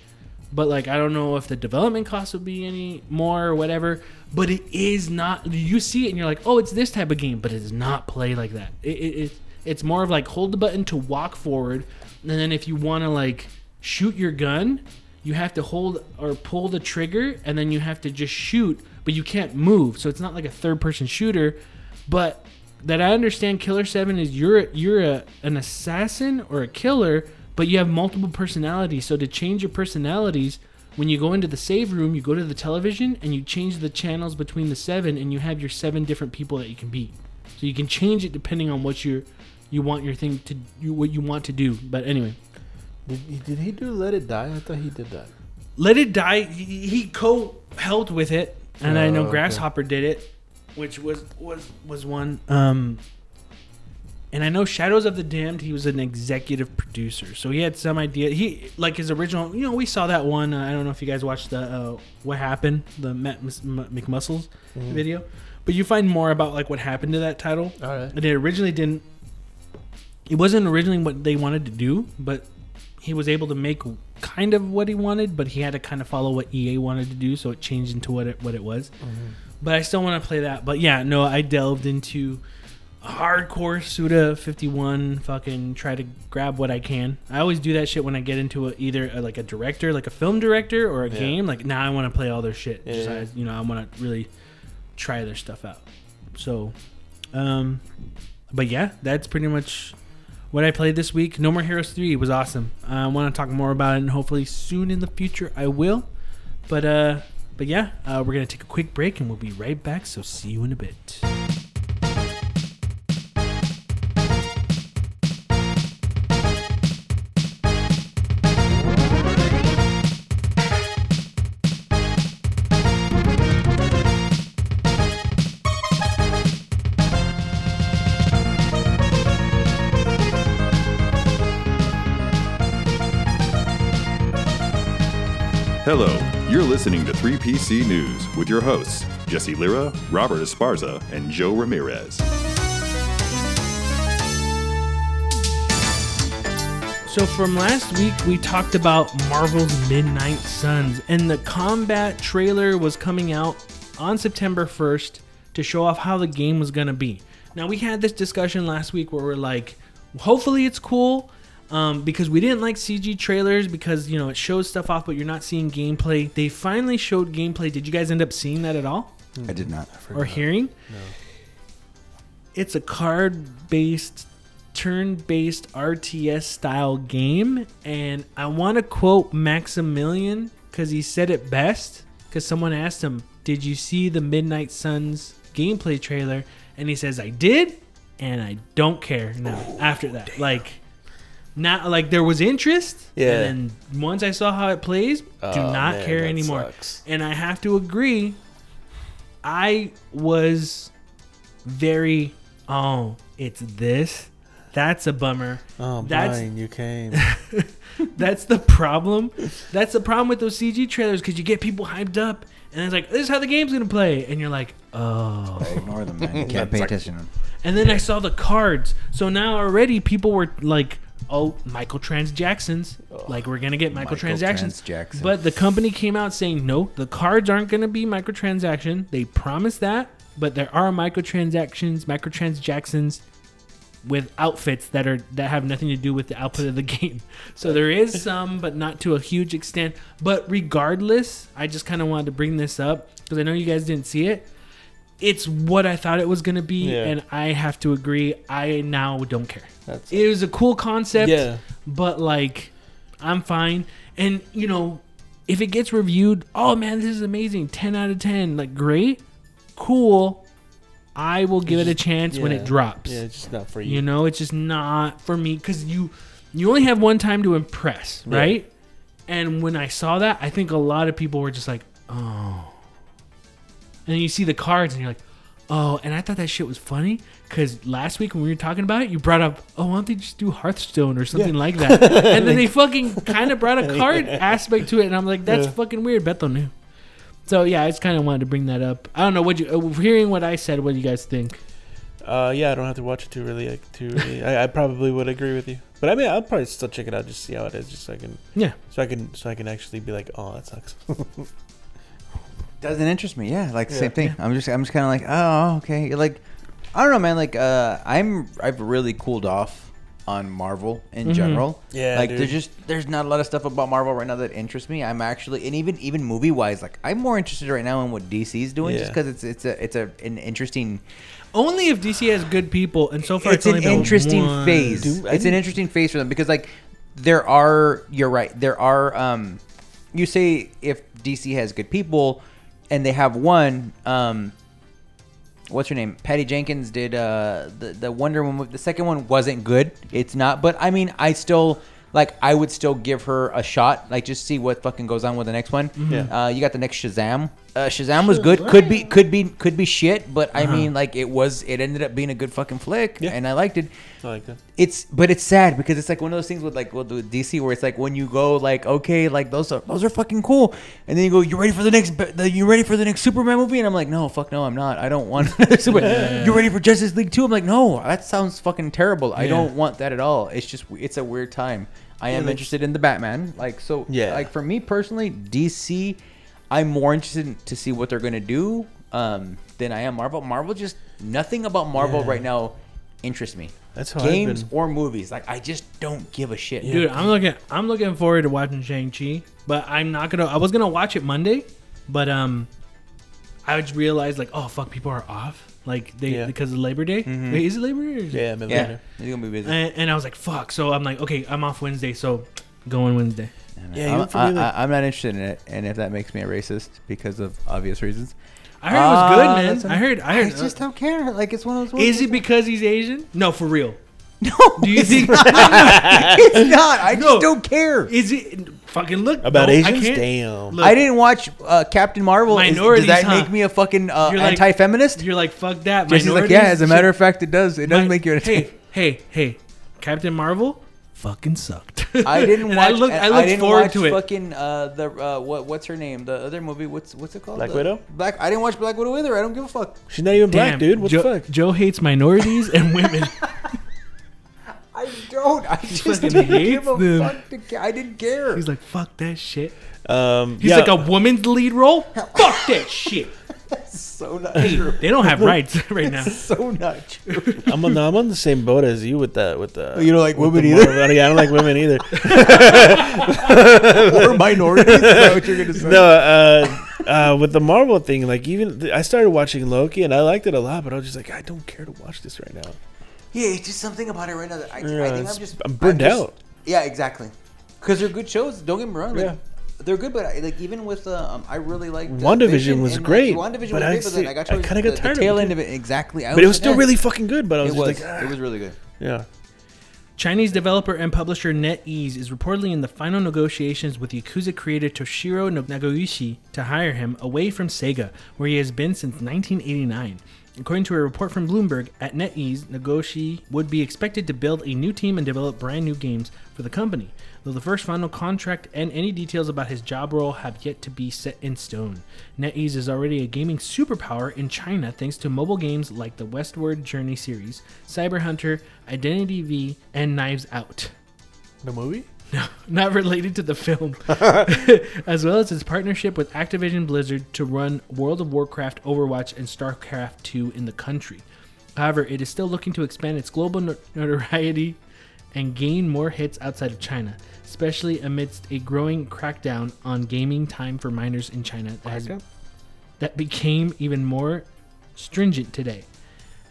but like I don't know if the development cost would be any more or whatever. But it is not. You see it and you're like, oh, it's this type of game, but it does not play like that. It, it, it it's more of like hold the button to walk forward, and then if you want to like shoot your gun, you have to hold or pull the trigger, and then you have to just shoot, but you can't move. So it's not like a third person shooter, but that I understand Killer 7 is you're you're a, an assassin or a killer, but you have multiple personalities. So to change your personalities, when you go into the save room, you go to the television and you change the channels between the seven and you have your seven different people that you can beat. So you can change it depending on what you you want your thing to you what you want to do. But anyway, Did he, did he do Let It Die? I thought he did that. Let It Die, he, he co-helped with it, and I Oh, know okay. Grasshopper did it, which was was was one. Um, and I know Shadows of the Damned. He was an executive producer, so he had some idea. He like his original. You know, we saw that one. Uh, I don't know if you guys watched the uh, what happened, the Matt M- McMuscles video, but you find more about like what happened to that title. All right. And it originally didn't. It wasn't originally what they wanted to do, but he was able to make kind of what he wanted, but he had to kind of follow what EA wanted to do, so it changed into what it what it was. But I still want to play that. But yeah, no, I delved into hardcore Suda 51 fucking try to grab what I can. I always do that shit when I get into a, either a, like a director, like a film director or a Yeah. game. Like now I want to play all their shit. Yeah, Just yeah. I- you know, I want to really try their stuff out. So um but yeah, that's pretty much what I played this week. No More Heroes 3 was awesome. I want to talk more about it and hopefully soon in the future I will. But uh but yeah, uh, we're going to take a quick break and we'll be right back, so see you in a bit. Hello, you're listening to 3PC News with your hosts, Jesse Lira, Robert Esparza, and Joe Ramirez. So from last week, we talked about Marvel's Midnight Suns, and the combat trailer was coming out on September 1st to show off how the game was gonna be. Now we had this discussion last week where we're like, hopefully it's cool, um, because we didn't like CG trailers because you know it shows stuff off, but you're not seeing gameplay. They finally showed gameplay. Did you guys end up seeing that at all? I did not. or hearing. No. It's a card based, turn based RTS style game. And I want to quote Maximilian because he said it best. Because someone asked him, Did you see the Midnight Suns gameplay trailer? And he says, I did. And I don't care now after that. Like, not like there was interest. Yeah. And then once I saw how it plays, do Oh, not man, care anymore. sucks. And I have to agree, I was very oh, it's this. That's a bummer. Oh, That's- Brian, you came. That's the problem. That's the problem with those CG trailers because you get people hyped up and it's like, this is how the game's gonna play, and you're like, oh. Ignore them, man. You can't pay attention to them. And then I saw the cards. So now already people were like, oh, Michael Trans Jacksons. Like we're gonna get Michael, transactions. Transjackson. But the company came out saying no, the cards aren't gonna be microtransaction. They promised that, but there are microtransactions, microtransactions with outfits that are that have nothing to do with the output of the game. So there is some, but not to a huge extent. But regardless, I just kind of wanted to bring this up because I know you guys didn't see it. It's what I thought it was gonna be, Yeah. and I have to agree. I now don't care. That's It was a cool concept, Yeah. but like, I'm fine. And you know, if it gets reviewed, oh man, this is amazing, ten out of ten, like great, cool. I will give it a chance when it drops. Yeah, it's just not for you. You know, it's just not for me because you you only have one time to impress, Yeah. right? And when I saw that, I think a lot of people were just like, oh. And then you see the cards and you're like, oh. And I thought that shit was funny because last week when we were talking about it, you brought up, oh, why don't they just do Hearthstone or something like that? and then they fucking kind of brought a card aspect to it, and I'm like, that's Yeah. fucking weird. Beto knew. So yeah, I just kind of wanted to bring that up. I don't know what you uh, hearing what I said. What do you guys think? Uh, yeah, I don't have to watch it to really, like, to really. I, I probably would agree with you, but I mean, I'll probably still check it out just to see how it is, just so I can, Yeah. so I can, so I can actually be like, oh, that sucks. Doesn't interest me. Yeah, like the same thing. I'm just, I'm just kind of like, oh, okay. Like, I don't know, man. Like, uh, I'm, I've really cooled off on Marvel in Mhm. general. Yeah, like dude. there's just, there's not a lot of stuff about Marvel right now that interests me. I'm actually, and even, even movie wise, like, I'm more interested right now in what DC's doing, just Yeah. because it's, it's a, it's a, an interesting. Only if DC has good people, and so far it's it's, only an been interesting one. phase. Dude, I it's an didn't- interesting phase for them because like there are you're right. There are um you say if DC has good people and they have one um what's her name? Patty Jenkins did uh the the Wonder Woman the second one wasn't good. It's not but I mean I still like I would still give her a shot like just see what fucking goes on with the next one. Yeah. Uh you got the next Shazam Uh, Shazam was good. Could be, could be, could be shit. But I mean, like it was. It ended up being a good fucking flick, Yeah. and I liked it. I like that. It's, but it's sad because it's like one of those things with like with with DC where it's like when you go like, okay, like those are those are fucking cool, and then you go, you ready for the next, ba- the, you ready for the next Superman movie? And I'm like, no, fuck no, I'm not. I don't want. Superman. You ready for Justice League two? I'm like, no, that sounds fucking terrible. I Yeah. don't want that at all. It's just, it's a weird time. I am interested in the Batman. Like so, Yeah. Like for me personally, DC, I'm more interested in, to see what they're gonna do um, than I am Marvel. Marvel just nothing about Marvel Yeah. right now interests me. That's how I've games been. or movies. Like I just don't give a shit. Dude, I'm looking. I'm looking forward to watching Shang Chi, but I'm not gonna. I was gonna watch it Monday, but um, I just realized like, oh fuck, people are off. Like they Yeah. because of Labor Day. Wait, is it Labor Day? Or is it- Yeah, maybe Yeah, later. it's gonna be busy. And, and I was like, fuck. So I'm like, okay, I'm off Wednesday, so going Wednesday. Yeah, I'm, even for me, I, I, am not interested in it, and if that makes me a racist because of obvious reasons, I heard it was good, Ah, man. that's I heard. I I heard. just don't care. Like it's one of those. is it because he's Asian? No, for real. No, Do you think? it's not. I just No. don't care. is it fucking look About no, I Asians? can't- Damn. Look, I didn't watch uh, Captain Marvel. Is- Minorities, does that huh? make me a fucking uh, You're like- anti-feminist? You're like fuck that. Jesse's like, yeah. As a matter of fact, it does. It does Mi- make you a Hey, hey, hey! Captain Marvel fucking sucked. I didn't And watch. I look. and I look didn't forward watch to it. Fucking uh, the uh, what what's her name? The other movie. What's what's it called? Black The- Widow? Black. I didn't watch Black Widow either. I don't give a fuck. She's not even black, dude. What Joe, the fuck? Joe hates minorities and women. I don't. I just fucking didn't hates give a them. fuck. To ca- I didn't care. He's like, fuck that shit. Um, He's yeah, like a woman's lead role. fuck that shit. So not Hey, true. they don't have rights right now. So not true. I'm on, I'm on the same boat as you with that. with the. You don't like women either? Marvel- Yeah, I don't like women either. or minorities. Is that what you're gonna say? no, uh, uh, with the Marvel thing, like even I started watching Loki and I liked it a lot, but I was just like, I don't care to watch this right now. Yeah, it's just something about it right now that I, Yeah, I think I'm just I'm burned just- out. Yeah, exactly. Because they're good shows. Don't get me wrong. Like, Yeah. They're good, but I, like even with uh, um, I really liked uh, WandaVision Vision was and, great, Like, WandaVision but was I great, but then I got I towards kinda got the, tired the of tail it, end of it. Exactly. I But it was still eh. really fucking good. But I was It was. like, ah, it was really good. yeah. Chinese developer and publisher NetEase is reportedly in the final negotiations with Yakuza creator Toshihiro Nagoshi to hire him away from Sega, where he has been since 1989. According to a report from Bloomberg, at NetEase, Nagoshi would be expected to build a new team and develop brand new games for the company, though the first final contract and any details about his job role have yet to be set in stone. NetEase is already a gaming superpower in China thanks to mobile games like the Westward Journey series, Cyber Hunter, Identity V, and Knives Out. The movie? No, not related to the film. as well as its partnership with Activision Blizzard to run World of Warcraft, Overwatch, and StarCraft 2 in the country. However, it is still looking to expand its global notoriety and gain more hits outside of China, especially amidst a growing crackdown on gaming time for minors in China that, has, that became even more stringent today.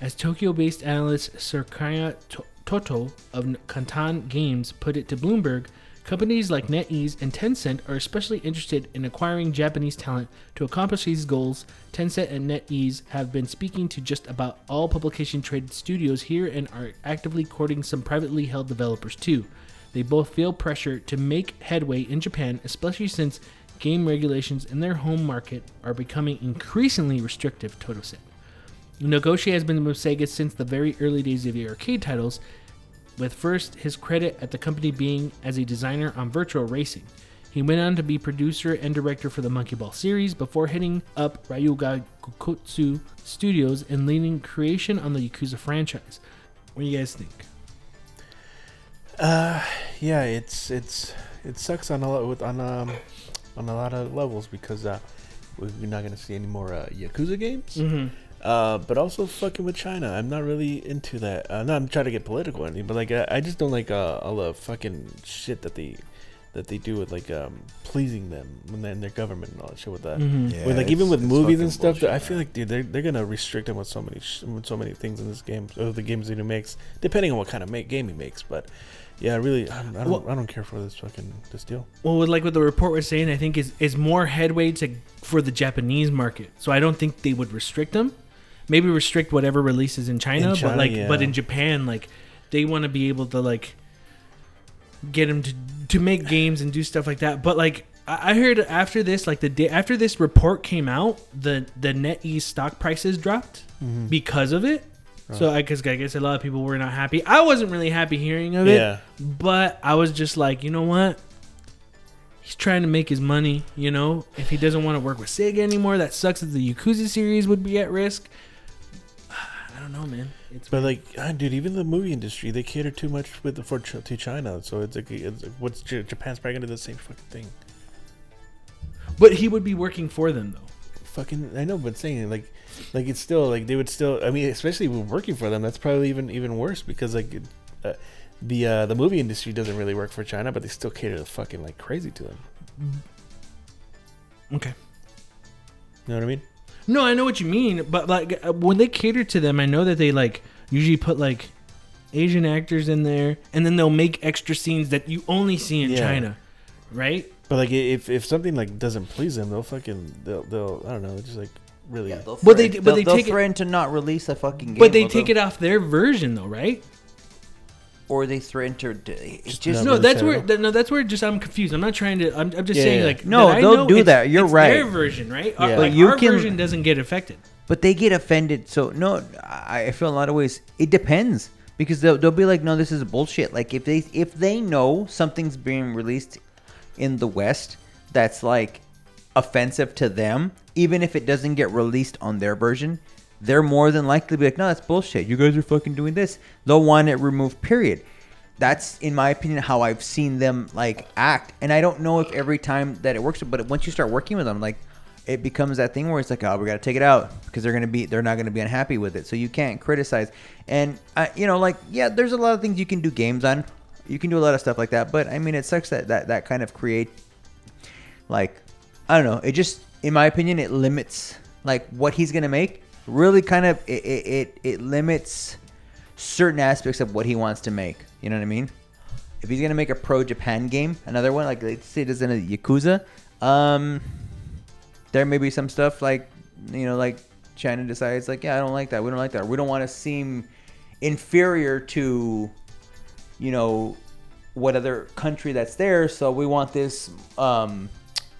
As Tokyo based analyst Serkan To- Toto of Kantan Games put it to Bloomberg, companies like NetEase and Tencent are especially interested in acquiring Japanese talent to accomplish these goals. Tencent and NetEase have been speaking to just about all publication traded studios here and are actively courting some privately held developers too. They both feel pressure to make headway in Japan, especially since game regulations in their home market are becoming increasingly restrictive, Toto said. Nagoshi has been with Sega since the very early days of the arcade titles, with first his credit at the company being as a designer on Virtual Racing. He went on to be producer and director for the Monkey Ball series before heading up Ryuga Gokutsu Studios and leading creation on the Yakuza franchise. What do you guys think? Uh, yeah, it's it's it sucks on a lot with on um on a lot of levels because uh we're not gonna see any more uh, Yakuza games. Mm-hmm. Uh, but also fucking with China. I'm not really into that. I'm not trying to get political or anything, but like I, I just don't like uh, all the fucking shit that they that they do with like um pleasing them and then their government and all that shit with that. Mm-hmm. Yeah, with like even with movies and stuff, bullshit, I feel like dude, they're, they're gonna restrict them with so many sh- with so many things in this game, or the games that he makes, depending on what kind of make, game he makes. But yeah, really, I don't, I don't, Well- I don't care for this fucking this deal. Well, with like what the report was saying, I think is is more headway to for the Japanese market. So I don't think they would restrict them. Maybe restrict whatever releases in China, In but China, like but in Japan, like they want to be able to like get them to to make games and do stuff like that. But like I I heard after this, like the day after this report came out, the the NetEase stock prices dropped Mm-hmm. because of it. So I guess I guess a lot of people were not happy. I wasn't really happy hearing of it, Yeah. but I was just like, you know what? He's trying to make his money. You know, if he doesn't want to work with Sega anymore, that sucks. That the Yakuza series would be at risk. I don't know, man. It's But like, ah, dude, even the movie industry, they cater too much with the, for to China. So it's like, it's like what's J- Japan's probably gonna do the same fucking thing. but he would be working for them though. Fucking, I know, but saying like, like it's still like they would still. I mean, especially when working for them, that's probably even even worse because like, uh, the uh, the movie industry doesn't really work for China, but they still cater the fucking like crazy to them. Okay. You know what I mean? No, I know what you mean, but like uh, when they cater to them, I know that they like usually put like Asian actors in there, and then they'll make extra scenes that you only see in Yeah. China, right? But like, if if something like doesn't please them, they'll fucking they'll they'll I don't know, just like really. Yeah, they'll But they- threaten- but they'll, they they'll take it- to not release a fucking game. But they or take they'll- it off their version, though, right? Or they threatened to. It's Just just No, that's where up. that, no, that's where just I'm confused. I'm not trying to. I'm, I'm just Yeah, saying yeah. like No, that I they'll do it's- that. You're it's Their version, right? Our, Yeah. like, But you our can- version doesn't get affected. But they get offended. So no, I, I feel in a lot of ways it depends because they'll, they'll be like, no, this is bullshit. Like if they if they know something's being released in the West that's like offensive to them, even if it doesn't get released on their version, they're more than likely to be like, no, that's bullshit. You guys are fucking doing this. They'll want it removed. Period. That's in my opinion how I've seen them like act, and I don't know if every time that it works, but once you start working with them, like it becomes that thing where it's like, oh, we got to take it out because they're gonna be, they're not gonna be unhappy with it. So you can't criticize, and you know, like yeah, there's a lot of things you can do games on, you can do a lot of stuff like that, but I mean, it sucks that that that kind of create like I don't know. It just, in my opinion, it limits like what he's gonna make. Really, kind of it it, it, it limits certain aspects of what he wants to make. You know what I mean? If he's gonna make a pro Japan game, another one like let's say there's in a Yakuza, um, there may be some stuff like you know like China decides like yeah I don't like that we don't like that we don't want to seem inferior to you know what other country that's there so we want this um,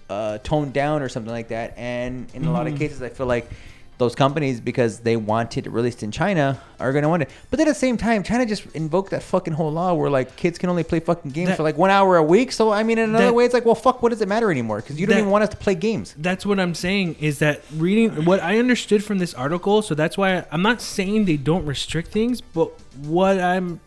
uh, toned down or something like that and in a lot of cases i feel like those companies because they want it released in china are going to want it. But then at the same time china just invoked that fucking whole law where like kids can only play fucking games That- for like one hour a week. So i mean in another That- way it's like well fuck what does it matter anymore? Because you don't That- even want us to play games. That's what I'm saying is that reading what I understood from this article. So that's why I, I'm not saying they don't restrict things, but what I'm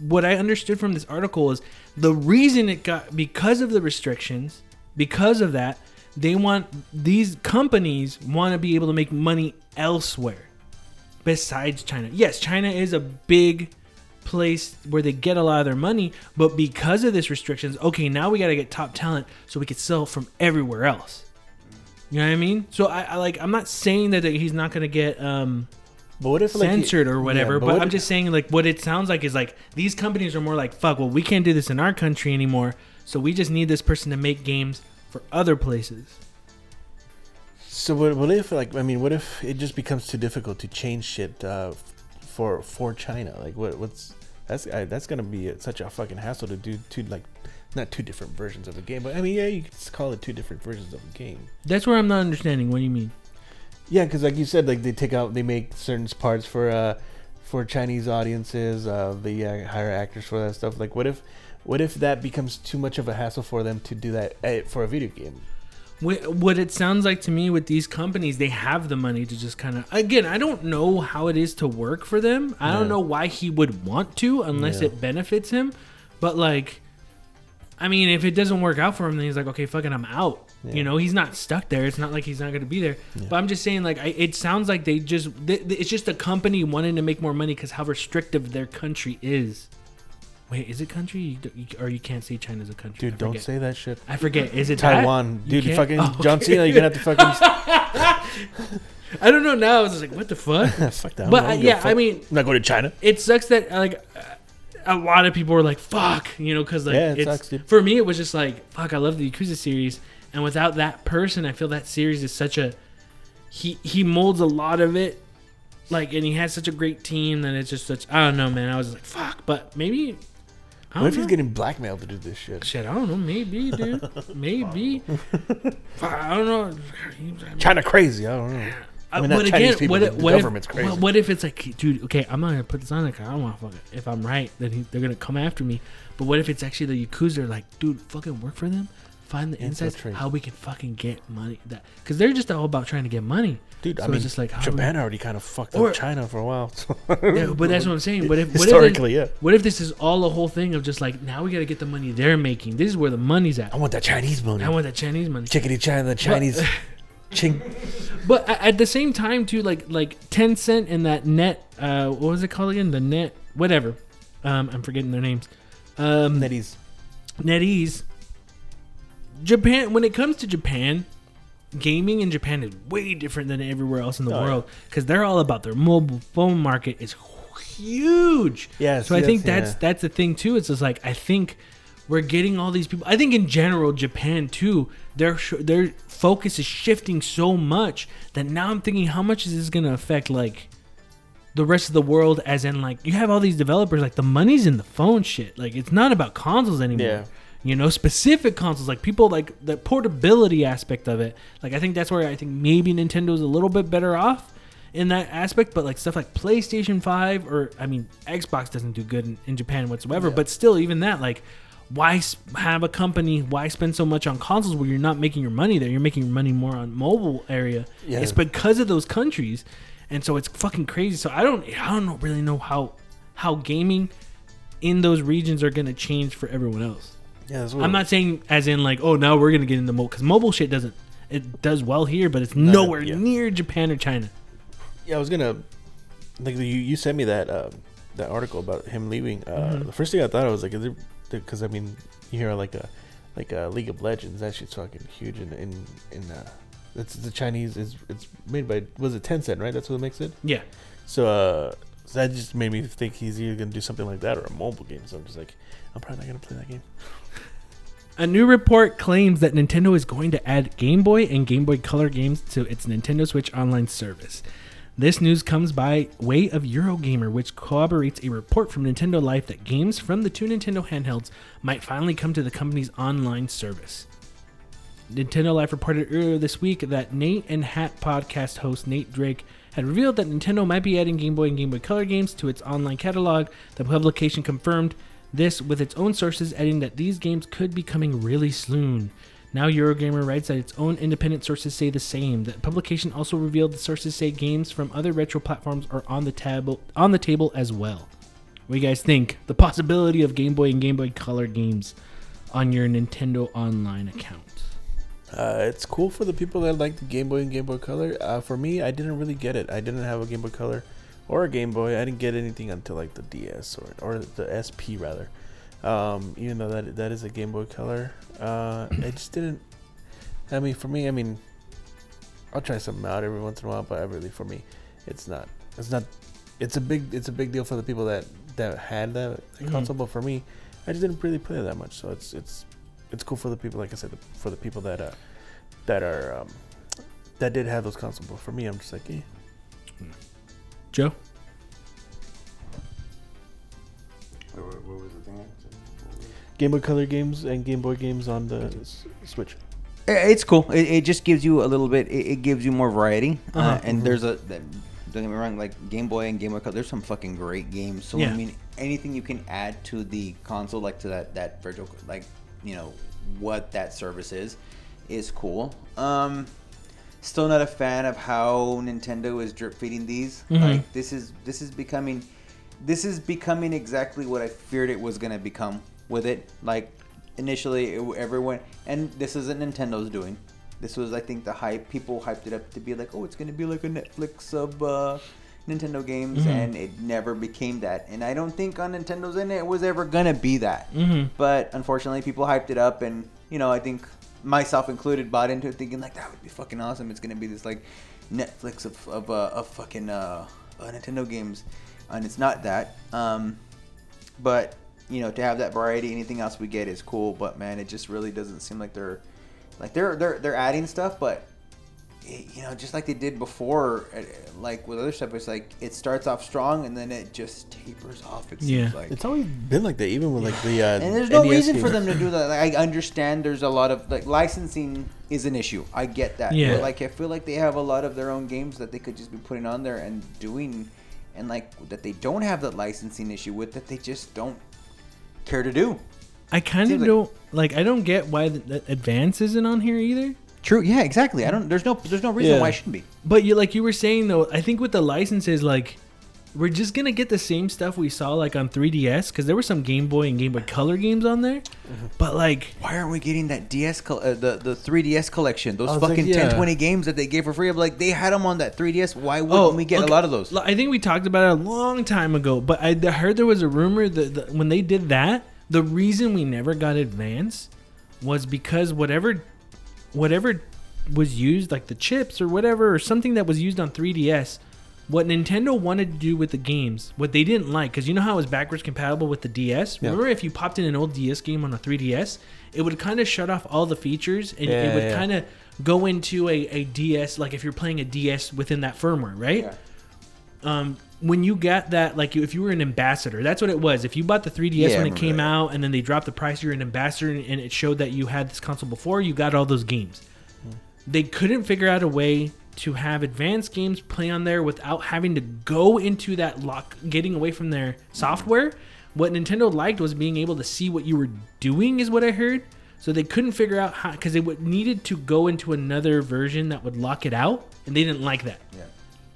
what I understood from this article is the reason it got because of the restrictions, because of that, they want these companies want to be able to make money elsewhere besides China. Yes, China is a big place where they get a lot of their money, but because of this restrictions, okay, now we got to get top talent so we could sell from everywhere else. You know what I mean? So I, I like I'm not saying that he's not going to get um But what if like censored or whatever. Yeah, but what I'm if- just saying, like, what it sounds like is like these companies are more like, fuck, well, we can't do this in our country anymore. So we just need this person to make games for other places. So what, what if like I mean what if it just becomes too difficult to change shit uh, for for China? Like what what's that's I, that's gonna be such a fucking hassle to do two like not two different versions of a game, but I mean yeah you could just call it two different versions of a game. That's where I'm not understanding. What do you mean? Yeah, because like you said, like they take out they make certain parts for uh for Chinese audiences. Uh, they uh, hire actors for that stuff. Like what if what if that becomes too much of a hassle for them to do that uh, for a video game? What, it sounds like to me with these companies, they have the money to just kind of. Again, I don't know how it is to work for them. I don't know why he would want to unless Yeah. it benefits him. But like, I mean, if it doesn't work out for him, then he's like, okay, fucking, I'm out. Yeah. You know, he's not stuck there. It's not like he's not going to be there. Yeah. But I'm just saying, like, I, it sounds like they just. Th- th- it's just a company wanting to make more money because how restrictive their country is. Wait, is it country? You, you, or you can't say China's a country? Dude, don't say that shit. I forget. Is it? Taiwan, You dude. fucking Oh, John. Cena, you're gonna have to fucking I don't know now. I was just like, what the fuck? fuck that. But, I uh, yeah, I mean- I'm not going to China. it sucks that like a lot of people were like, fuck, you know, because like Yeah, it it's, sucks, dude. for me it was just like, fuck, I love the Yakuza series, and without that person, I feel that series is such a he he molds a lot of it. Like and he has such a great team that it's just such I don't know man I was like fuck but maybe I What if don't he's getting blackmailed to do this shit? Shit, I don't know. Maybe, dude. Maybe. I don't know. China crazy. I don't know. I mean, but again, people. what the if, what, government's if, crazy. what, if it's like, dude? Okay, I'm not gonna put this on. Like, I don't want to fuck it. If I'm right, then he, they're gonna come after me. But what if it's actually the yakuza? Like, dude, fucking work for them. Find the insights. Infiltrate. How we can fucking get money. That because they're just all about trying to get money. Dude, So I it's mean, just like, how do we- Japan already kind of fucked Or- up China for a while. so- Yeah, but that's what I'm saying. What if what Historically, if yeah. this, What if this is all a whole thing of just like now we got to get the money they're making. This is where the money's at. I want that Chinese money. I want that Chinese money. Chickadee China, the Chinese. ching. But at the same time, too, like like Tencent and that net, uh, what was it called again? The net, whatever. Um, I'm forgetting their names. Um, NetEase. NetEase. Japan. When it comes to Japan, gaming in Japan is way different than everywhere else in the Oh, world because they're all about their mobile phone market is huge. Yes, So I yes, think that's yeah. that's the thing too. It's just like I think we're getting all these people. I think in general, Japan too. Their their focus is shifting so much that now I'm thinking, how much is this going to affect like the rest of the world? As in, like you have all these developers, like the money's in the phone shit. Like it's not about consoles anymore. Yeah. You know, specific consoles, like people like the portability aspect of it. Like I think that's where I think maybe Nintendo's a little bit better off in that aspect. But like stuff like PlayStation Five or I mean Xbox doesn't do good in, in Japan whatsoever. But still, even that like why have a company? Why spend so much on consoles where you're not making your money there? You're making your money more on mobile area. Yeah. It's because of those countries, and so it's fucking crazy. So I don't, I don't really know how how gaming in those regions are gonna change for everyone else. Yeah, that's what I'm not saying as in like, oh, now we're gonna get into mobile because mobile shit doesn't. It does well here, but it's nowhere yeah. near Japan or China. Yeah, I was gonna. Like you, you sent me that uh, that article about him leaving. Uh, Mm-hmm. The first thing I thought I was like, is it because I mean, you hear like a like a League of Legends. That shit's fucking huge in in in. Uh, it's the Chinese. is It's made by was it Tencent, right? That's what makes it. Yeah, So, uh, so that just made me think he's either gonna do something like that or a mobile game. So I'm just like, I'm probably not gonna play that game. A new report claims that Nintendo is going to add Game Boy and Game Boy Color games to its Nintendo Switch online service. This news comes by way of Eurogamer, which corroborates a report from Nintendo Life that games from the two Nintendo handhelds might finally come to the company's online service. Nintendo Life reported earlier this week that Nate the Hate podcast host Nate Drake had revealed that Nintendo might be adding Game Boy and Game Boy Color games to its online catalog. The publication confirmed this with its own sources, adding that these games could be coming really soon. Now, Eurogamer writes that its own independent sources say the same. The publication also revealed the sources say games from other retro platforms are on the table on the table as well. What do you guys think? The possibility of Game Boy and Game Boy Color games on your Nintendo Online account. Uh, it's cool for the people that like the Game Boy and Game Boy Color. Uh, for me, I didn't really get it. I didn't have a Game Boy Color or a Game Boy. I didn't get anything until like the DS or or the SP rather. Um, even though that that is a Game Boy Color, uh, I just didn't. I mean, for me, I mean, I'll try something out every once in a while, but I really, for me, it's not. It's not. It's a big. It's a big deal for the people that that had that Mhm. console, but for me, I just didn't really play it that much. So it's it's it's cool for the people, like I said, for the people that uh that are um that did have those consoles. But for me, I'm just like, eh. Joe? Game Boy Color games and Game Boy games on the s- Switch. It's cool. It, it just gives you a little bit. It, it gives you more variety. uh Uh-huh. and there's a. Don't get me wrong. Like Game Boy and Game Boy Color, there's some fucking great games. So Yeah. I mean, anything you can add to the console, like to that that virtual, like you know what that service is, is cool. Um, still not a fan of how Nintendo is drip feeding these. Mhm. Like this is this is becoming, this is becoming exactly what I feared it was gonna become with it. Like initially, it, everyone, and this isn't Nintendo's doing. This was, I think, the hype. People hyped it up to be like, oh, it's gonna be like a Netflix of uh, Nintendo games, Mhm. and it never became that. And I don't think on Nintendo's end it was ever gonna be that. Mhm. But unfortunately, people hyped it up, and you know, I think myself included bought into it, thinking like that would be fucking awesome. It's gonna be this like Netflix of of, uh, of fucking uh, uh, Nintendo games, and it's not that. Um, but you know, to have that variety, anything else we get is cool. But man, it just really doesn't seem like they're like they're they're they're adding stuff, but you know, just like they did before, uh, like with other stuff, it's like it starts off strong and then it just tapers off. It seems Yeah. like. It's always been like that, even with like the. Uh, and there's no NES reason for them to do that. Like, I understand there's a lot of like licensing is an issue. I get that. Yeah. But like I feel like they have a lot of their own games that they could just be putting on there and doing, and like that they don't have that licensing issue with that they just don't care to do. I kind of don't like. I don't get why the, the advance isn't on here either. True. Yeah. Exactly. I don't. There's no. There's no reason Yeah. why it shouldn't be. But you like you were saying though, I think with the licenses, like we're just gonna get the same stuff we saw like on 3DS because there were some Game Boy and Game Boy Color games on there. Mm-hmm. But like, Why aren't we getting that DS, col- uh, the the 3DS collection? Those I was like, fucking yeah. 10, 20 games that they gave for free. I'm like, they had them on that 3DS. Why wouldn't we get Oh, okay. a lot of those? L- I think we talked about it a long time ago, but I I heard there was a rumor that, that when they did that, the reason we never got Advance was because whatever, whatever was used, like the chips or whatever, or something that was used on 3DS, what Nintendo wanted to do with the games, what they didn't like, because you know how it was backwards compatible with the DS. Yeah. Remember, if you popped in an old DS game on a 3DS, it would kind of shut off all the features, and Yeah, it would yeah. kind of go into a, a DS, like if you're playing a DS within that firmware, right? um, when you got that, like if you were an ambassador, that's what it was. If you bought the 3DS Yeah, when it came that. out, and then they dropped the price, you're an ambassador, and it showed that you had this console before. You got all those games. Mm-hmm. They couldn't figure out a way to have advanced games play on there without having to go into that lock, getting away from their mm-hmm. software. What Nintendo liked was being able to see what you were doing, is what I heard. So they couldn't figure out how because they would needed to go into another version that would lock it out, and they didn't like that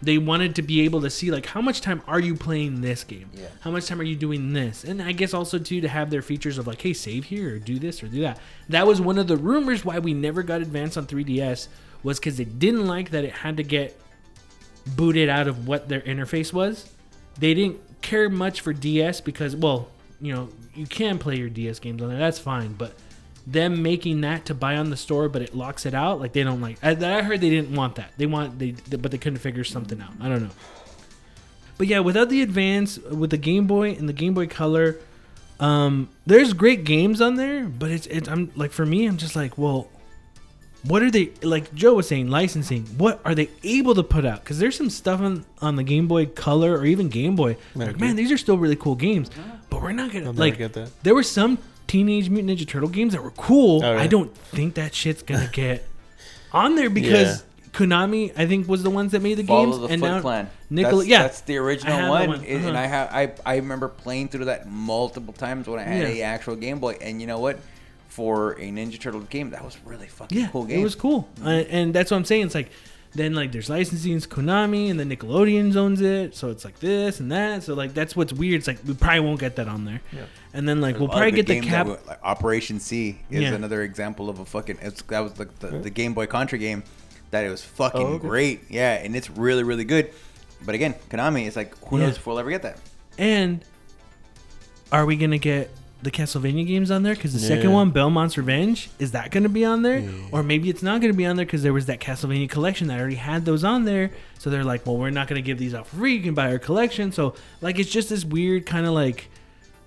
they wanted to be able to see like how much time are you playing this game? Yeah. how much time are you doing this? And i guess also too to have their features of like hey save here or do this or do that. That was one of the rumors why we never got advance on 3ds was because they didn't like that it had to get booted out of what their interface was. They didn't care much for ds because well you know you can play your ds games on there. That's fine. But them making that to buy on the store, but it locks it out. Like they don't like. I, I heard they didn't want that. They want they, but they couldn't figure something out. I don't know. But yeah, without the advance, with the Game Boy and the Game Boy Color, um, there's great games on there. But it's it's I'm like for me, I'm just like, well, what are they like? Joe was saying licensing. What are they able to put out? Because there's some stuff on on the Game Boy Color or even Game Boy. Like, man, these are still really cool games. But we're not gonna I'll never like. get that. There were some Teenage Mutant Ninja Turtle games that were cool. Oh, yeah. I don't think that shit's gonna get on there because Konami, I think, was the ones that made the Follow games, the and Foot now Clan. Nickel, that's, yeah, that's the original one, one, and uh-huh. I have I, I remember playing through that multiple times when I had Yeah. a actual Game Boy. And you know what? For a Ninja Turtle game, that was really fucking yeah, cool game. it was cool, uh, and that's what I'm saying. It's like then like there's licensing, it's Konami, and then Nickelodeon owns it, so it's like this and that. So like that's what's weird. It's like we probably won't get that on there, and then like There's we'll a lot of probably good get the games cap. that were- like Operation C is Yeah. another example of a fucking. It's, that was like the, the Game Boy Contra game that it was fucking Oh, okay. great. Yeah, and it's really really good. But again, Konami, it's like who Yeah. knows if we'll ever get that. And are we gonna get the Castlevania games on there? Because the second one, Belmont's Revenge, is that gonna be on there? Or maybe it's not gonna be on there because there was that Castlevania collection that already had those on there. So they're like, well, we're not gonna give these out for free. You can buy our collection. So like, it's just this weird kind of like.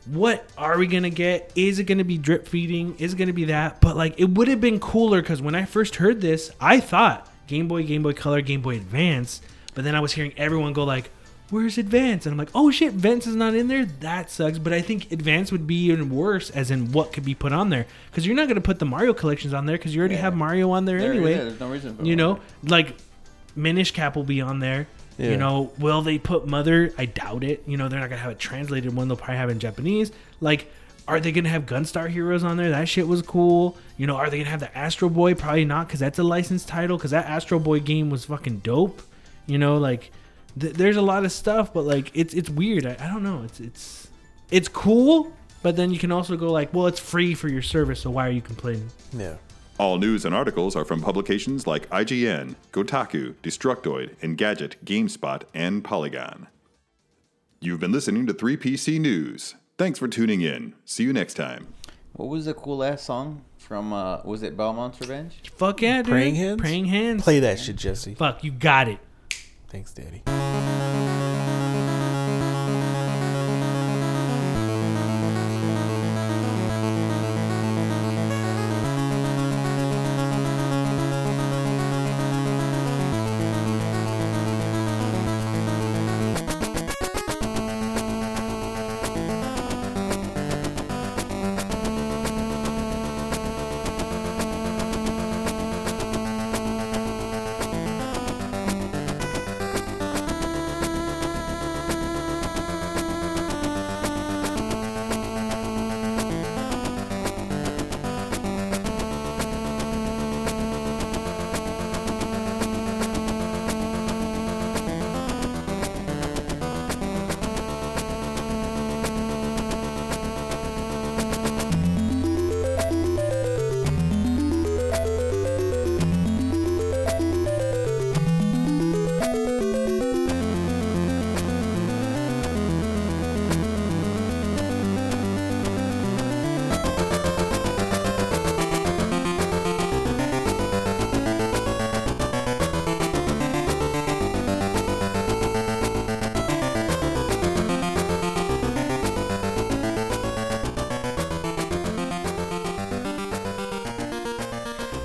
What are we gonna get? Is it gonna be drip feeding? Is it gonna be that? But like, it would have been cooler because when I first heard this, I thought Game Boy, Game Boy Color, Game Boy Advance. But then I was hearing everyone go like, "Where's Advance?" And I'm like, "Oh shit, Advance is not in there. That sucks." But I think Advance would be even worse, as in what could be put on there, because you're not gonna put the Mario collections on there because you already have Mario on there, anyway. there's no reason. For You know, like Minish Cap will be on there. Yeah. You know, will they put Mother? I doubt it. You know, they're not gonna have it translated one. They'll probably have it in Japanese. Like, are they gonna have Gunstar Heroes on there? That shit was cool. You know, are they gonna have the Astro Boy? Probably not, because that's a licensed title. Because that Astro Boy game was fucking dope. You know, like th- there's a lot of stuff, but like it's it's weird. I, I don't know. It's it's it's cool, but then you can also go like, well, it's free for your service, so why are you complaining? Yeah. All news and articles are from publications like IGN, Kotaku, Destructoid, Engadget, GameSpot, and Polygon. You've been listening to 3PC News. Thanks for tuning in. See you next time. What was the cool ass song from? uh Was it Belmont's Revenge? Fuck yeah, dude. Praying hands. Praying hands. Play that shit, Jesse. Fuck, you got it. Thanks, Daddy.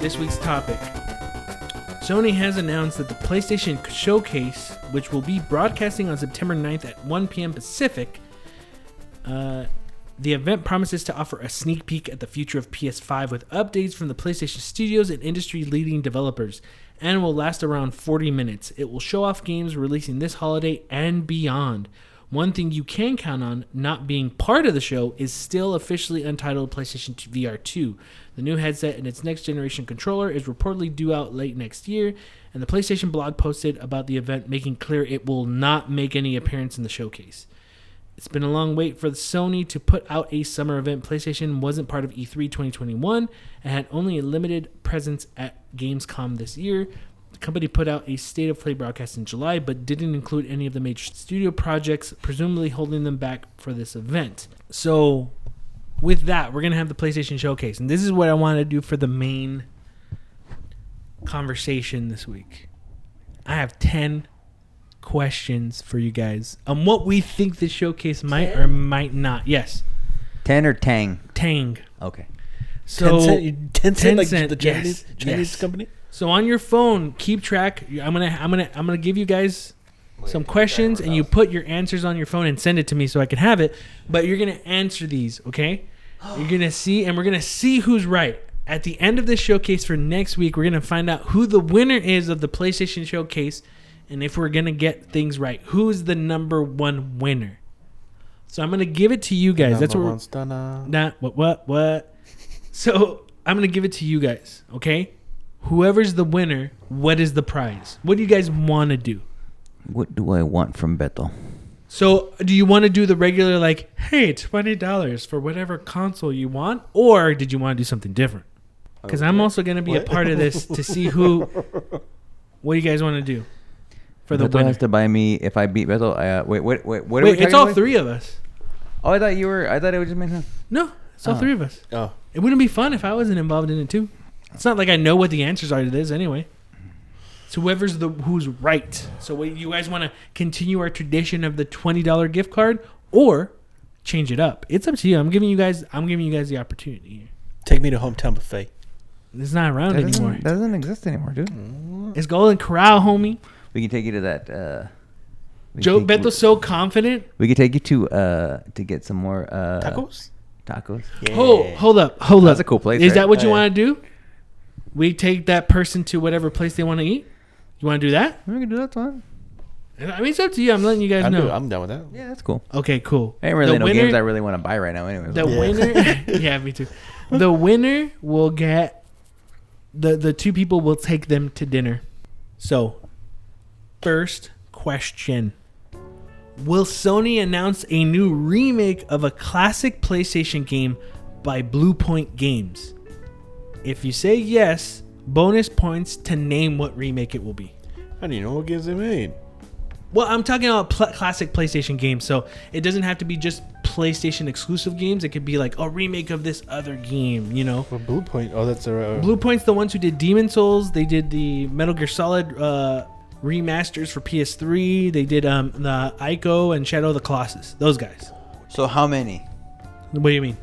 This week's topic. Sony has announced that the PlayStation Showcase, which will be broadcasting on September 9th at 1 p.m. Pacific, uh, the event promises to offer a sneak peek at the future of PS5 with updates from the PlayStation studios and industry leading developers, and will last around 40 minutes. It will show off games releasing this holiday and beyond. One thing you can count on not being part of the show is still officially untitled PlayStation VR 2. The new headset and its next generation controller is reportedly due out late next year, and the PlayStation blog posted about the event, making clear it will not make any appearance in the showcase. It's been a long wait for Sony to put out a summer event. PlayStation wasn't part of E E3 2021 and had only a limited presence at Gamescom this year. The company put out a state of play broadcast in July, but didn't include any of the major studio projects, presumably holding them back for this event. So, with that, we're going to have the PlayStation Showcase. And this is what I want to do for the main conversation this week. I have 10 questions for you guys on what we think the showcase might or might not. Yes, Ten or Tang? Tang. Okay. So Tencent, you- Tencent, like the Chinese yes, Chinese yes. company. So on your phone, keep track. I'm gonna I'm gonna I'm gonna give you guys some questions, and you put your answers on your phone and send it to me so I can have it. But you're gonna answer these, okay? You're gonna see, and we're gonna see who's right. At the end of this showcase for next week, we're gonna find out who the winner is of the PlayStation Showcase, and if we're gonna get things right, who's the number one winner. So I'm gonna give it to you guys. That's what we're, Stunner. Nah, what, what, what? So I'm gonna give it to you guys, okay? Whoever's the winner, what is the prize? What do you guys want to do? What do I want from Beto? So, do you want to do the regular, like, hey, twenty dollars for whatever console you want, or did you want to do something different? Because I'm also gonna be a part of this to see who. What do you guys want to do for the Beto winner? has to buy me if I beat Beto. Uh, wait, wait, wait. What are Wait, we it's talking all about? three of us. Oh, I thought you were. I thought it was just me. huh? No, it's all Oh. three of us. Oh, It wouldn't be fun if I wasn't involved in it too. It's not like I know what the answers are to this anyway. So whoever's the who's right. So what you guys want to continue our tradition of the twenty dollar gift card or change it up? It's up to you. I'm giving you guys. I'm giving you guys the opportunity here. take me to hometown buffet. It's not around That anymore. doesn't, that doesn't exist anymore, dude. It's Golden Corral, homie. We can take you to that. Uh, Joe can take- Beto's so confident. We could take you to uh to get some more uh Tacos. Tacos. Oh, hold up, hold up. That's a cool place, Is right? that what you Oh, yeah. want to do? We take that person to whatever place they want to eat. You want to do that? We can do that one. I mean, it's up to you. I'm letting you guys I'm, know. do- I'm done with that. Yeah, that's cool. okay, cool. I Ain't really The no winner- games I really want to buy right now, anyway. The winner, yeah, me too. The winner will get the the two people will take them to dinner. So, first question: Will Sony announce a new remake of a classic PlayStation game by Bluepoint Games? If you say yes, bonus points to name what remake it will be. How do you know what games they made? Well, I'm talking about pl- classic PlayStation games, so it doesn't have to be just PlayStation exclusive games. It could be like a remake of this other game, you know. Well, Bluepoint. Oh, that's a. Uh, Bluepoint's the ones who did Demon Souls. They did the Metal Gear Solid uh, remasters for PS3. They did um, the Ico and Shadow of the Colossus. Those guys. So how many? What do you mean?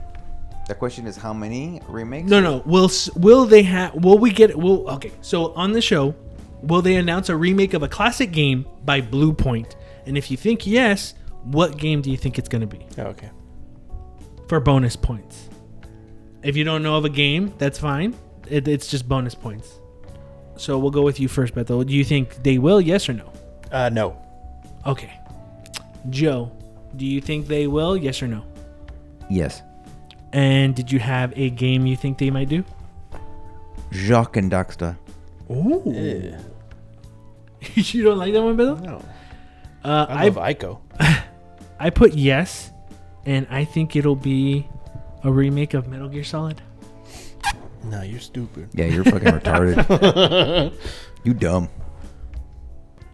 The question is how many remakes? No, no. Will will they have? Will we get? Will okay. So on the show, will they announce a remake of a classic game by Bluepoint? And if you think yes, what game do you think it's going to be? oh, okay. for bonus points. If you don't know of a game, that's fine. It, it's just bonus points. So we'll go with you first, Bethel. Do you think they will? Yes or no? Uh, no. Okay. Joe, do you think they will? Yes or no? Yes. And did you have a game you think they might do? Jak and Daxter. Ooh. Yeah. you don't like that one, Bethel? No. Uh, I I, love Ico. I put yes, and I think it'll be a remake of Metal Gear Solid. No, you're stupid. Yeah, you're fucking retarded. You dumb.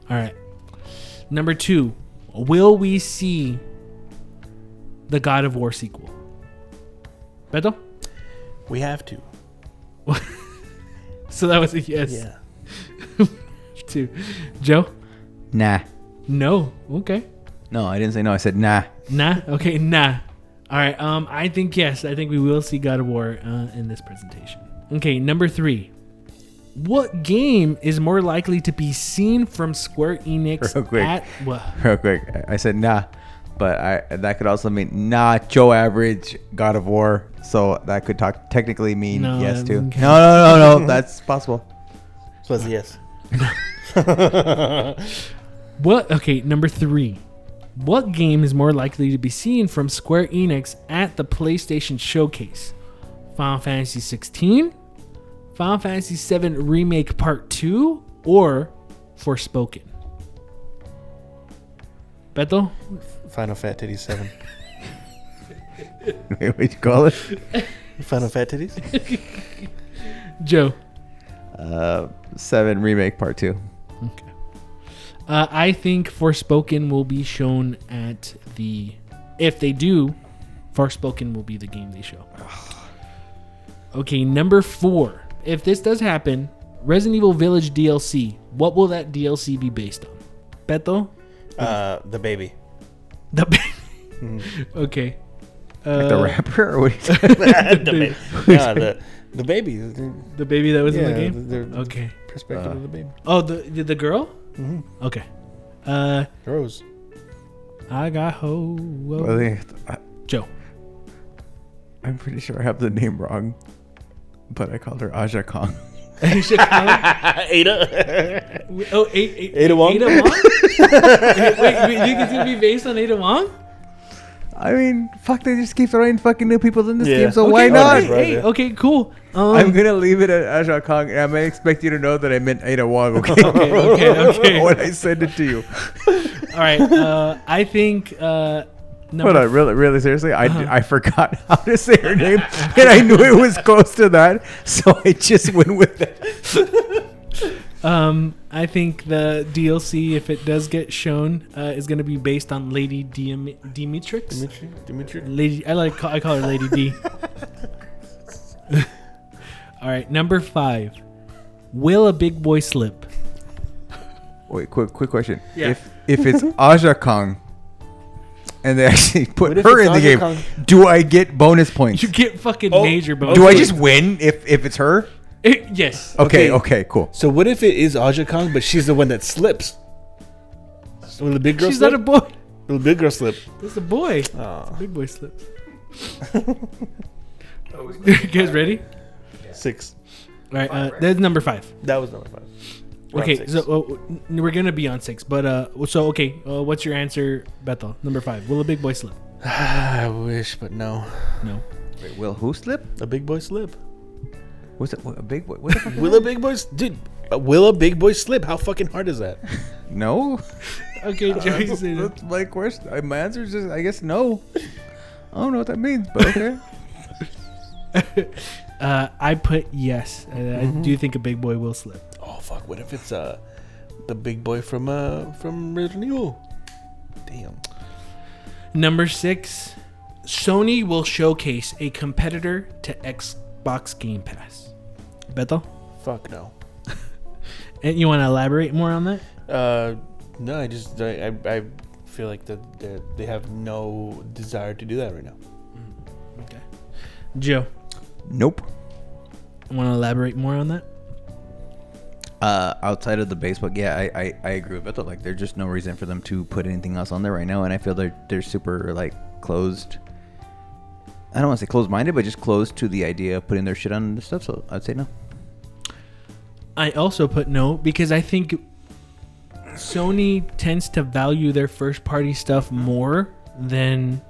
All right. Number two, will we see the God of War sequel? Beto? We have to. So that was a yes. Yeah. Two. Joe? Nah. No. Okay. No, I didn't say no. I said nah. Nah. Okay. Nah. All right. Um, I think yes. I think we will see God of War uh, in this presentation. Okay. Number three. What game is more likely to be seen from Square Enix Real quick. at what? Real quick, I- I said nah, but I that could also mean not Joe Average, God of War. So that could talk technically mean No, yes that too. No, doesn't no, no, no. That's possible. So it's a yes. What? Okay, number three. What game is more likely to be seen from Square Enix at the PlayStation Showcase? Final Fantasy 16, Final Fantasy 7 Remake Part 2, or Forspoken? Beto? Final Fat Titties 7. Wait, what you call it? Final Fat Titties? Joe? Uh, seven remake part two. Uh, I think Forspoken will be shown at the. If they do, Forspoken will be the game they show. Okay, number four. If this does happen, Resident Evil Village DLC. What will that DLC be based on? Beto? Uh, the baby. The baby okay. Like the Uh, rapper, or what? Is the baby. Nah, the, the baby. The, the baby that was in the yeah, game. the- the Okay. perspective of the baby. Oh, the the, the girl. Mhm. Okay. Uh, Rose. I got ho. Well, whoa. they- I- Joe. I'm pretty sure I have the name wrong, but I called her Aja Kong. Ada. Oh, eight, eight, Ada Wong? Ada Wong? wait, wait, you think it's gonna be based on Ada Wong? I mean, fuck, they just keep throwing fucking new people in this Yeah. game, so Okay, why okay, not? Right, Hey, yeah. okay, cool. Um, I'm gonna leave it at Aja Kong, and I may expect you to know that I meant Ada Wong, okay? okay, okay, okay. when I send it to you. All right. Uh, I think. Uh, number Hold on, really, really seriously, I, Uh-huh. I forgot how to say her name, and I knew it was close to that, so I just went with it. Um, I think the DLC, if it does get shown, uh, is going to be based on Lady Dim- Dimitrix. Dimitri. Dimitri. Lady, I like I call her Lady D. All right, number five. Will a big boy slip? Wait, quick, quick question. Yeah. If if it's Aja Kong, and they actually put What if her it's in the Aja game, Kong? do I get bonus points? You get fucking Oh, major bonus. do I just win if if it's her? Eh, yes. Okay, Okay. okay, cool. So what if it is Aja Kong, but she's the one that slips? Will the big girl She's slip? not a boy. Will the big girl slip? It's a boy. Oh, Big boy slips. you guys ready? six. All right, uh, that's number five. That was number five. We're Okay, six. so uh, we're gonna be on six, but uh, so okay, uh, what's your answer, Bethel? Number five. Will a big boy slip? I wish, but no. No. Wait, will who slip? A big boy slip. What's it? What, a big boy? What the fuck? Will a big boy, dude? uh, Will a big boy slip? How fucking hard is that? no. Okay, Joey That's, said it. that's my question. My answer is just, I guess, no. I don't know what that means, but okay. Uh, I put yes. Uh, I do think a big boy will slip. Oh fuck! What if it's uh the big boy from uh from Resident Evil? Damn. Number six. Sony will showcase a competitor to Xbox Game Pass. Bethel, Fuck no. and you want to elaborate more on that? Uh, no. I just I I, I feel like that they they have no desire to do that right now. Okay. Joe, nope. want to elaborate more on that? Uh, outside of the base, but yeah, I, I, I agree with Beto. Like, there's just no reason for them to put anything else on there right now, and I feel they're they're super like closed. I don't want to say closed-minded, but just closed to the idea of putting their shit on the stuff. So I'd say no. I also put no because I think Sony tends to value their first party stuff more than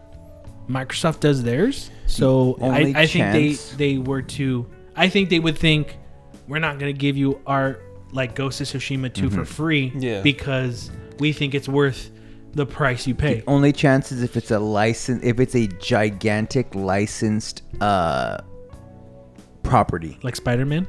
Microsoft does theirs. So I, I think they they were to I think they would think we're not gonna give you our like Ghost of Tsushima 2 for free Yeah. because we think it's worth the price you pay. Only chance is if it's a license, if it's a gigantic licensed uh property. Like Spider Man?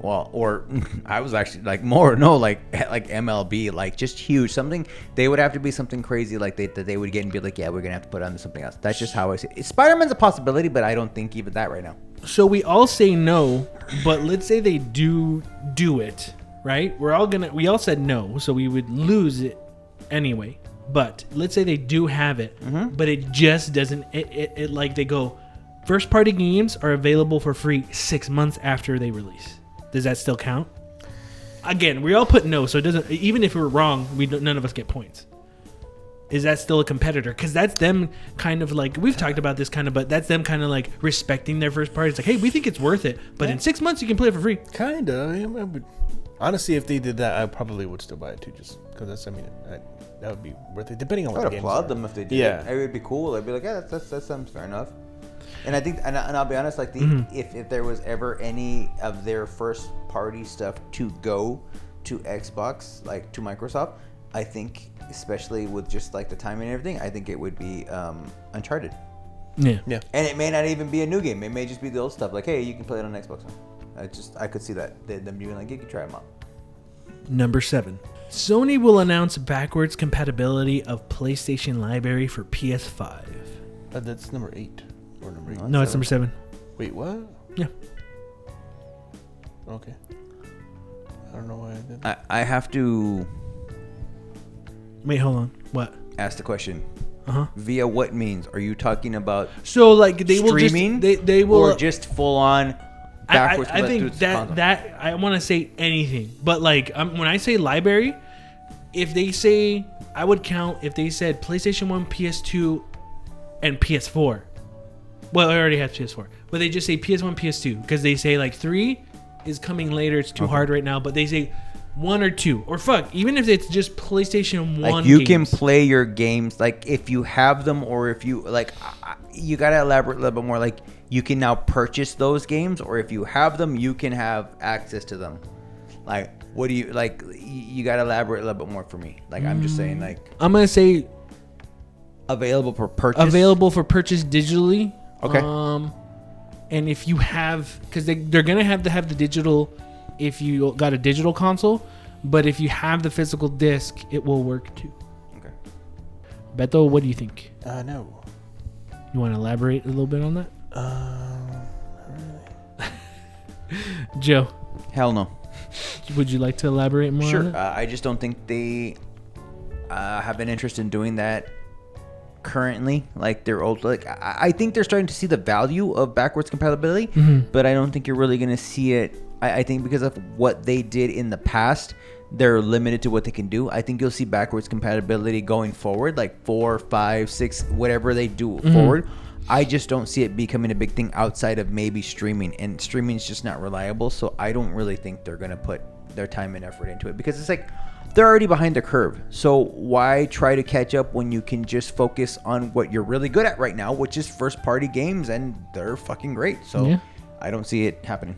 Well, or I was actually like more no like like MLB like just huge something. They would have to be something crazy like they that they would get and be like, yeah, we're gonna have to put on something else. That's just how I see. it. Spider Man's a possibility, but I don't think even that right now. So we all say no, but let's say they do do it, right? We're all gonna we all said no, so we would lose it anyway. But let's say they do have it, mm-hmm. but it just doesn't. It, it, it like they go, first party games are available for free six months after they release. Does that still count? again, we all put no, so it doesn't. Even if we're wrong, we don't, none of us get points. Is that still a competitor? Because that's them kind of like we've talked about this kind of, but that's them kind of like respecting their first party. It's like, hey, we think it's worth it, but in six months you can play it for free. Kinda. I, I would, honestly, if they did that, I probably would still buy it too, just because that's. I mean, I, that would be worth it, depending on I what would the games applaud are. them if they did. Yeah. it. it would be cool. I'd be like, yeah, that's, that's, that sounds fair enough. And I think, and, I- and I'll be honest, like, the, Mm-hmm. if if there was ever any of their first party stuff to go to Xbox, like to Microsoft, I think, especially with just like the timing and everything, I think it would be um, Uncharted. Yeah. Yeah. And it may not even be a new game. It may just be the old stuff. Like, hey, you can play it on Xbox. I just, I could see that They- them being like, you can try them out. Number seven. Sony will announce backwards compatibility of PlayStation Library for PS5. Uh, that's number eight or number eight. No, it's number seven. Wait, what? Yeah. Okay. I don't know why I did. I, I have to Wait, hold on. What? ask the question. Uh huh. Via what means? Are you talking about So like they will streaming? just they they will or just full on I, backwards? I, I compatibility think that that I want to say anything, but like um, when I say library, if they say I would count if they said PlayStation One, PS2, and PS4. Well, I already have PS4, but they just say PS1, PS2 because they say like three is coming later. It's too hard right now, but they say one or two or fuck even if it's just PlayStation One. like you can play your games like if you have them or if you like I- I- you gotta elaborate a little bit more like you can now purchase those games or if you have them you can have access to them like what do you like you gotta elaborate a little bit more for me like i'm just saying like I'm gonna say available for purchase available for purchase digitally. Okay. Um, and if you have, because they they're gonna have to have the digital, if you got a digital console, but if you have the physical disc, it will work too. Okay. Beto, what do you think? Uh, no. You want to elaborate a little bit on that, Um, Joe? hell no Would you like to elaborate more? Sure. On it? Uh, I just don't think they uh, have an interest in doing that currently. Like they're old. Like I, I think they're starting to see the value of backwards compatibility, but I don't think you're really going to see it. I, I think because of what they did in the past, they're limited to what they can do. I think you'll see backwards compatibility going forward, like four, five, six, whatever they do forward. I just don't see it becoming a big thing outside of maybe streaming, and streaming is just not reliable. So I don't really think they're gonna put their time and effort into it because it's like they're already behind the curve. So why try to catch up when you can just focus on what you're really good at right now, which is first party games, and they're fucking great. So Yeah. I don't see it happening.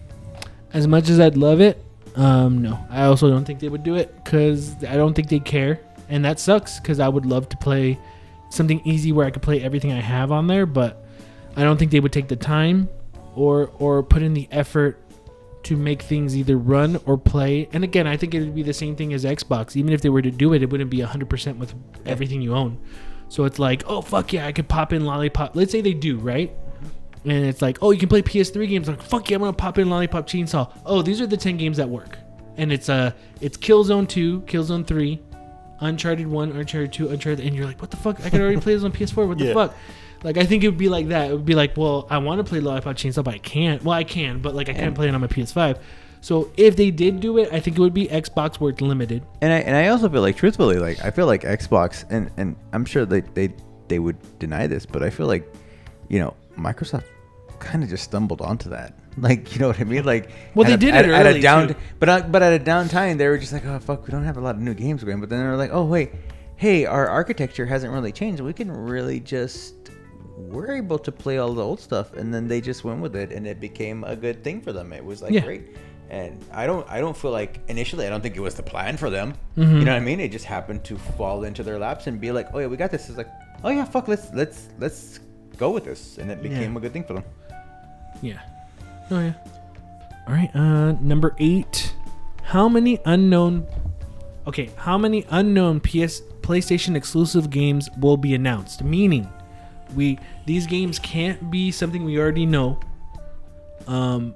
As much as I'd love it, um, no, I also don't think they would do it because I don't think they care, and that sucks because I would love to play something easy where I could play everything I have on there, but I don't think they would take the time or or put in the effort to make things either run or play. And again, I think it would be the same thing as Xbox. Even if they were to do it, it wouldn't be 100% with everything you own. So it's like, oh fuck yeah, I could pop in Lollipop. Let's say they do, right? And it's like, oh, you can play PS3 games. Like, fuck yeah, I'm gonna pop in Lollipop Chainsaw. Oh, these are the 10 games that work. And it's uh, it's Killzone 2, Killzone 3, Uncharted 1, Uncharted 2, Uncharted, and you're like, what the fuck? I can already play this on PS4. What the Yeah. fuck? Like, I think it would be like that. It would be like, well, I want to play Lollipop Chainsaw, but I can't. Well, I can, but like, I can't play it on my PS5. So if they did do it, I think it would be Xbox where it's limited. And I and I also feel like truthfully, like I feel like Xbox and and I'm sure they they they would deny this, but I feel like you know Microsoft kind of just stumbled onto that. Like you know what I mean? Like Well, they a- did at, it at early, a down, too. but uh, but at a downtime they were just like, oh fuck, we don't have a lot of new games going. But then they were like, oh wait, hey, our architecture hasn't really changed. We can really just we're able to play all the old stuff, and then they just went with it, and it became a good thing for them. It was like Yeah. great. And I don't, I don't feel like initially, I don't think it was the plan for them. Mm-hmm. You know what I mean? It just happened to fall into their laps and be like, oh yeah, we got this. It's like, oh yeah, fuck, let's let's let's go with this, and it became Yeah. a good thing for them. Yeah. Oh yeah. All right. Uh, number eight. How many unknown? Okay, how many unknown PS PlayStation exclusive games will be announced? Meaning, we these games can't be something we already know. Um,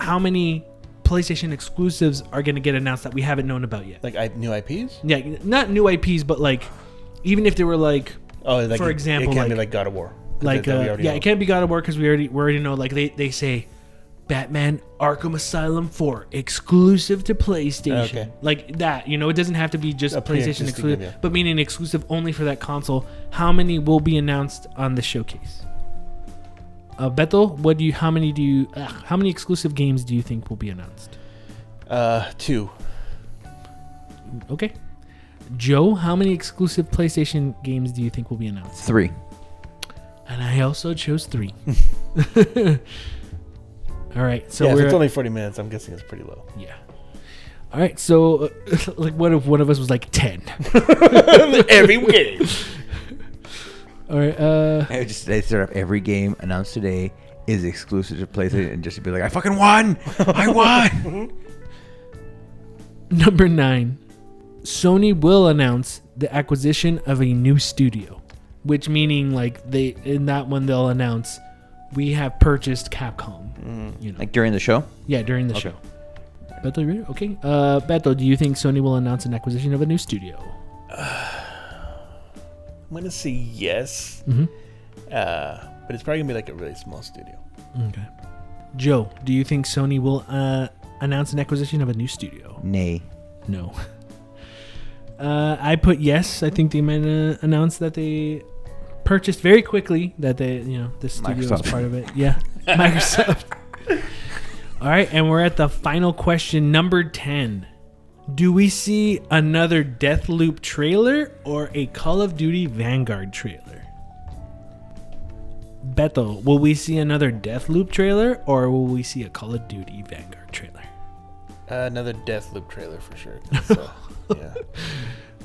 how many PlayStation exclusives are going to get announced that we haven't known about yet? like I, new IPs? Yeah, not new IPs, but like, even if they were like Oh, like For it- example, it can't be like- like God of War. 'Cause like that- that uh, yeah, know. it can't be God of War because we already we already know. Like they, they say, Batman Arkham Asylum 4 exclusive to PlayStation. Okay. Like that, you know, it doesn't have to be just A PlayStation exclusive, game, yeah. but meaning exclusive only for that console. How many will be announced on the showcase? Uh, Bethel, what do you? How many do you? Uh, how many exclusive games do you think will be announced? Uh, two. Okay, Joe, how many exclusive PlayStation games do you think will be announced? Three. And I also chose three. All right, so yeah, if it's only 40 minutes, I'm guessing it's pretty low. yeah. All right, so uh, like, what if one of us was like ten? Every game. All right, uh, I would just they start up every game announced today is exclusive to PlayStation, and just to be like, I fucking won! I won! number nine. Sony will announce the acquisition of a new studio, which meaning like they in that one they'll announce we have purchased Capcom. You know, Like during the show? yeah, during the show. Beto, you? Okay. Uh, Beto, do you think Sony will announce an acquisition of a new studio? I'm gonna say yes. Mhm. Uh, but it's probably gonna be like a really small studio. Okay. Joe, do you think Sony will uh, announce an acquisition of a new studio? Nay. No. Uh, I put yes. I think they might uh, announce that they purchased very quickly that they, you know, the studio is Microsoft. part of it. Yeah, Microsoft. All right, and we're at the final question, number ten. Do we see another Deathloop trailer or a Call of Duty Vanguard trailer? Beto, will we see another Deathloop trailer or will we see a Call of Duty Vanguard trailer? Uh, another Deathloop trailer for sure. So, yeah.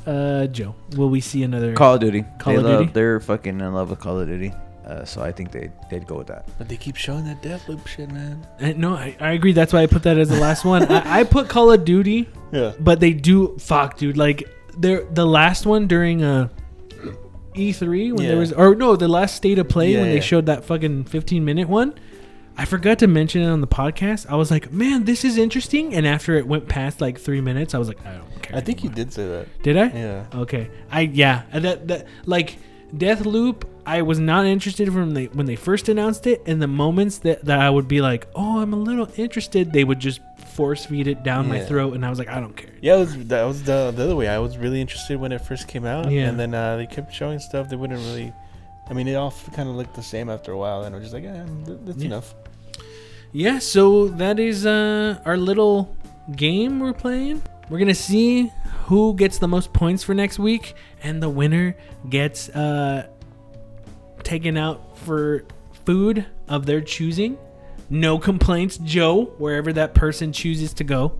Uh, Joe, will we see another? Call of Duty. Call they of love, Duty? They're fucking in love with Call of Duty. Uh, so I think they, they'd go with that. But they keep showing that Deathloop shit, man. Uh, no, I, I agree. That's why I put that as the last one. I, I put Call of Duty, Yeah. but they do fuck, dude. Like they're the last one during uh E3 when Yeah. there was, or no, the last state of play when they yeah. showed that fucking 15 minute one. I forgot to mention it on the podcast. I was like, man, this is interesting. And after it went past like three minutes, I was like, I don't care. I think you did say that. Did I? Yeah. Okay. I yeah. uh, That that like Deathloop. I was not interested from the when they first announced it. And the moments that that I would be like, oh, I'm a little interested, they would just force feed it down my throat, and I was like, I don't care. Yeah, it was, that was the, the other way. I was really interested when it first came out. Yeah. And then uh, they kept showing stuff they wouldn't really. I mean, it all kind of looked the same after a while. And I was just like, yeah, that's Yeah. enough. Yeah. So that is uh our little game we're playing. We're gonna see who gets the most points for next week, and the winner gets uh taken out for food of their choosing. No complaints, Joe, wherever that person chooses to go.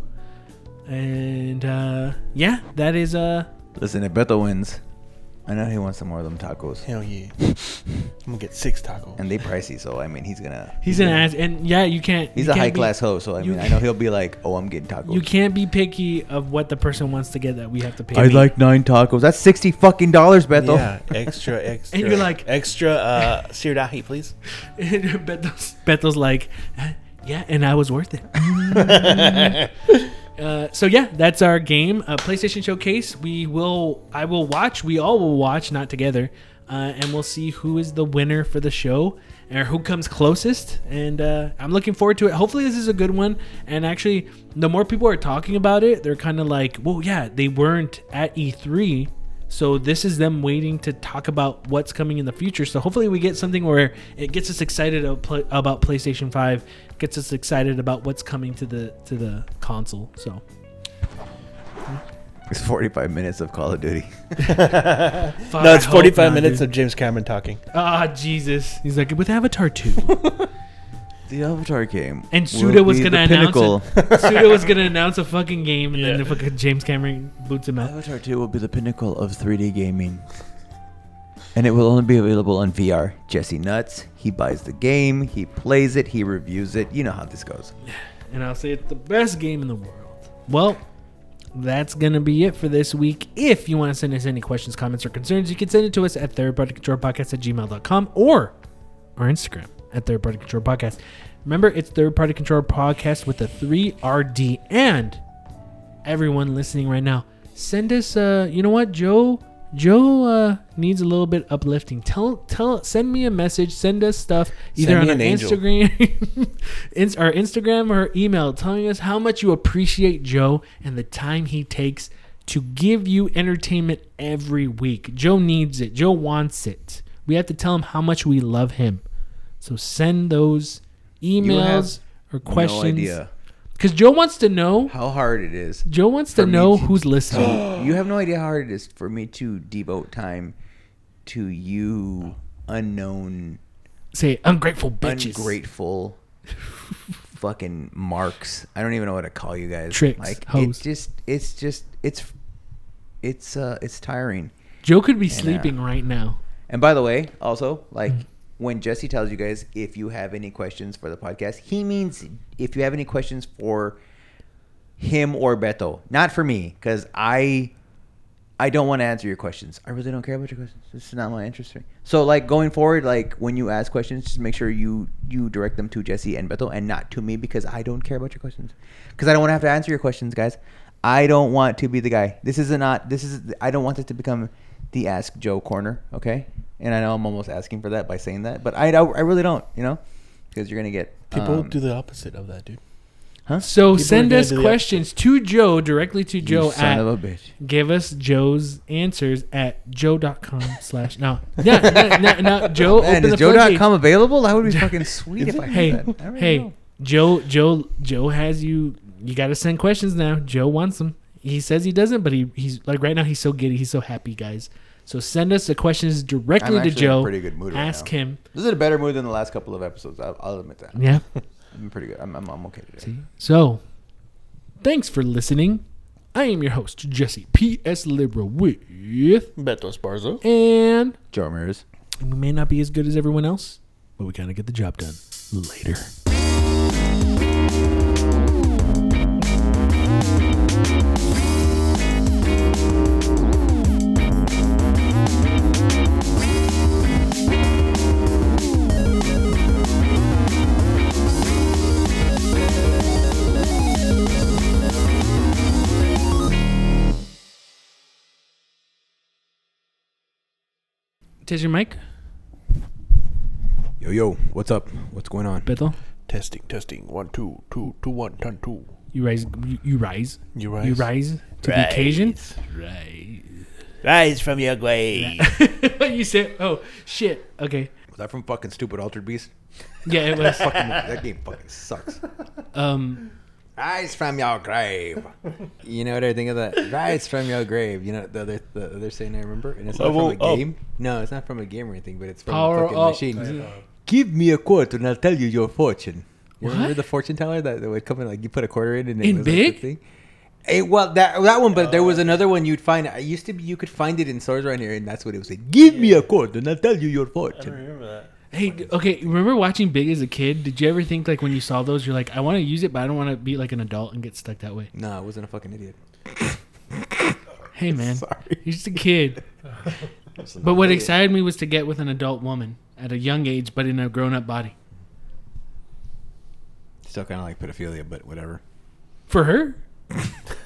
And uh yeah, that is uh Listen, if Beto wins, I know he wants some more of them tacos. Hell yeah. I'm going to get six tacos. And they pricey, so I mean, he's gonna. he's gonna ask and yeah, you can't He's you a can't high be- class host, so I mean, I know he'll be like, "Oh, I'm getting tacos." You can't be picky of what the person wants to get that we have to pay. I'd me. like nine tacos. That's sixty fucking dollars, Beto. Yeah, extra, extra. And you're like- extra uh, seared ahi, please. Beto's, Beto's like, "Uh, yeah, and I was worth it. Uh, so yeah, that's our game, uh, PlayStation Showcase. We will, I will watch. We all will watch, not together, uh, and we'll see who is the winner for the show or who comes closest. And uh, I'm looking forward to it. Hopefully, this is a good one. And actually, the more people are talking about it, they're kind of like, well, yeah, they weren't at E3. So this is them waiting to talk about what's coming in the future. So hopefully we get something where it gets us excited about PlayStation 5, gets us excited about what's coming to the to the console. So It's forty-five minutes of Call of Duty. no, it's 45 minutes of James Cameron talking. Ah, Jesus. He's like with Avatar 2. The Avatar game. And will Suda was be gonna the announce pinnacle. it. Suda was gonna announce a fucking game, and then the fucking James Cameron boots him out. Avatar 2 will be the pinnacle of 3D gaming. And it will only be available on VR. Jesse Nuts, he buys the game, he plays it, he reviews it. You know how this goes. and I'll say it's the best game in the world. Well, that's gonna be it for this week. If you want to send us any questions, comments, or concerns, you can send it to us at thirdpartycontrolpodcast at gmail.com or our Instagram at Third Party Control Podcast. Remember, it's Third Party Control Podcast with a 3RD. And everyone listening right now, send us, uh, you know what, Joe Joe uh, needs a little bit uplifting. Tell, tell, send me a message. Send us stuff either on an. Instagram, ins- our Instagram or email, telling us how much you appreciate Joe and the time he takes to give you entertainment every week. Joe needs it. Joe wants it. We have to tell him how much we love him. So send those emails or questions. No idea Because Joe wants to know. how hard it is. Joe wants to know to- who's listening. you have no idea how hard it is for me to devote time to you unknown Say ungrateful bitches. ungrateful fucking marks. I don't even know what to call you guys. Tricks, Like hoes. it's just it's just it's it's uh it's tiring. Joe could be uh, sleeping right now. And by the way, also like Mm. When Jesse tells you guys if you have any questions for the podcast, he means if you have any questions for him or Beto, not for me, because I I don't want to answer your questions. I really don't care about your questions. This is not my interest. So like going forward, like when you ask questions, just make sure you you direct them to Jesse and Beto and not to me because I don't care about your questions. Because I don't want to have to answer your questions, guys. I don't want to be the guy. This is not. This is. I don't want this to become the Ask Joe corner. Okay. And I know I'm almost asking for that by saying that, but I I really don't. You know, because you're gonna get People um, do the opposite of that, dude. Huh? So People send us questions to Joe directly to you Joe son at of a bitch. give us Joe's answers at joe.com slash no. No, no, no, no, Joe Man, open is the Joe.com floodgates. available? That would be fucking sweet if I had Hey, that. I hey, know. Joe, Joe, Joe has you. You got to send questions now. Joe wants them. He says he doesn't, but he he's like right now. He's so giddy. He's so happy, guys. So send us the questions directly I'm to actually in Joe. pretty good mood right Ask now. him. This is a better mood than the last couple of episodes. I'll, I'll admit that. Yeah. I'm pretty good. I'm, I'm, I'm okay today. So, thanks for listening. I am your host, Jesse P.S. Libra with, Beto Esparzo. and Joe Ramirez. we may not be as good as everyone else, but we kind of get the job done. Later. Test your mic, Yo, yo, what's up? What's going on? Beto. Testing, testing. One, two, two, two, one, ten, two. You rise. You, you rise. You rise. You rise to the occasion. Rise. Rise from your grave. you said, "Oh shit." Okay. Was that from fucking Stupid Altered Beast? Yeah, it was. Fucking, that game fucking sucks. um. Rise from your grave. You know what I think of that? Rise from your grave. You know the other the other saying I remember, and it's not oh, Level from a up. game. No, it's not from a game or anything, but it's from Power a fucking up. machine. Give me a quarter and I'll tell you your fortune. You remember What? the fortune teller that, that would come in like you put a quarter in and it In was like big? the thing? Hey, well, that that one, but there was uh, another one you'd find. It used to be you could find it in stores around here, and that's what it was like. Give me a quarter and I'll tell you your fortune. remember that. Hey, okay. Remember watching Big as a kid? Did you ever think like when you saw those, you're like, I want to use it, but I don't want to be like an adult and get stuck that way. No, I wasn't a fucking idiot. Hey, man, Sorry. you're just a kid. But what excited me was to get with an adult woman at a young age, but in a grown-up body. Still kind of like pedophilia, but whatever. For her,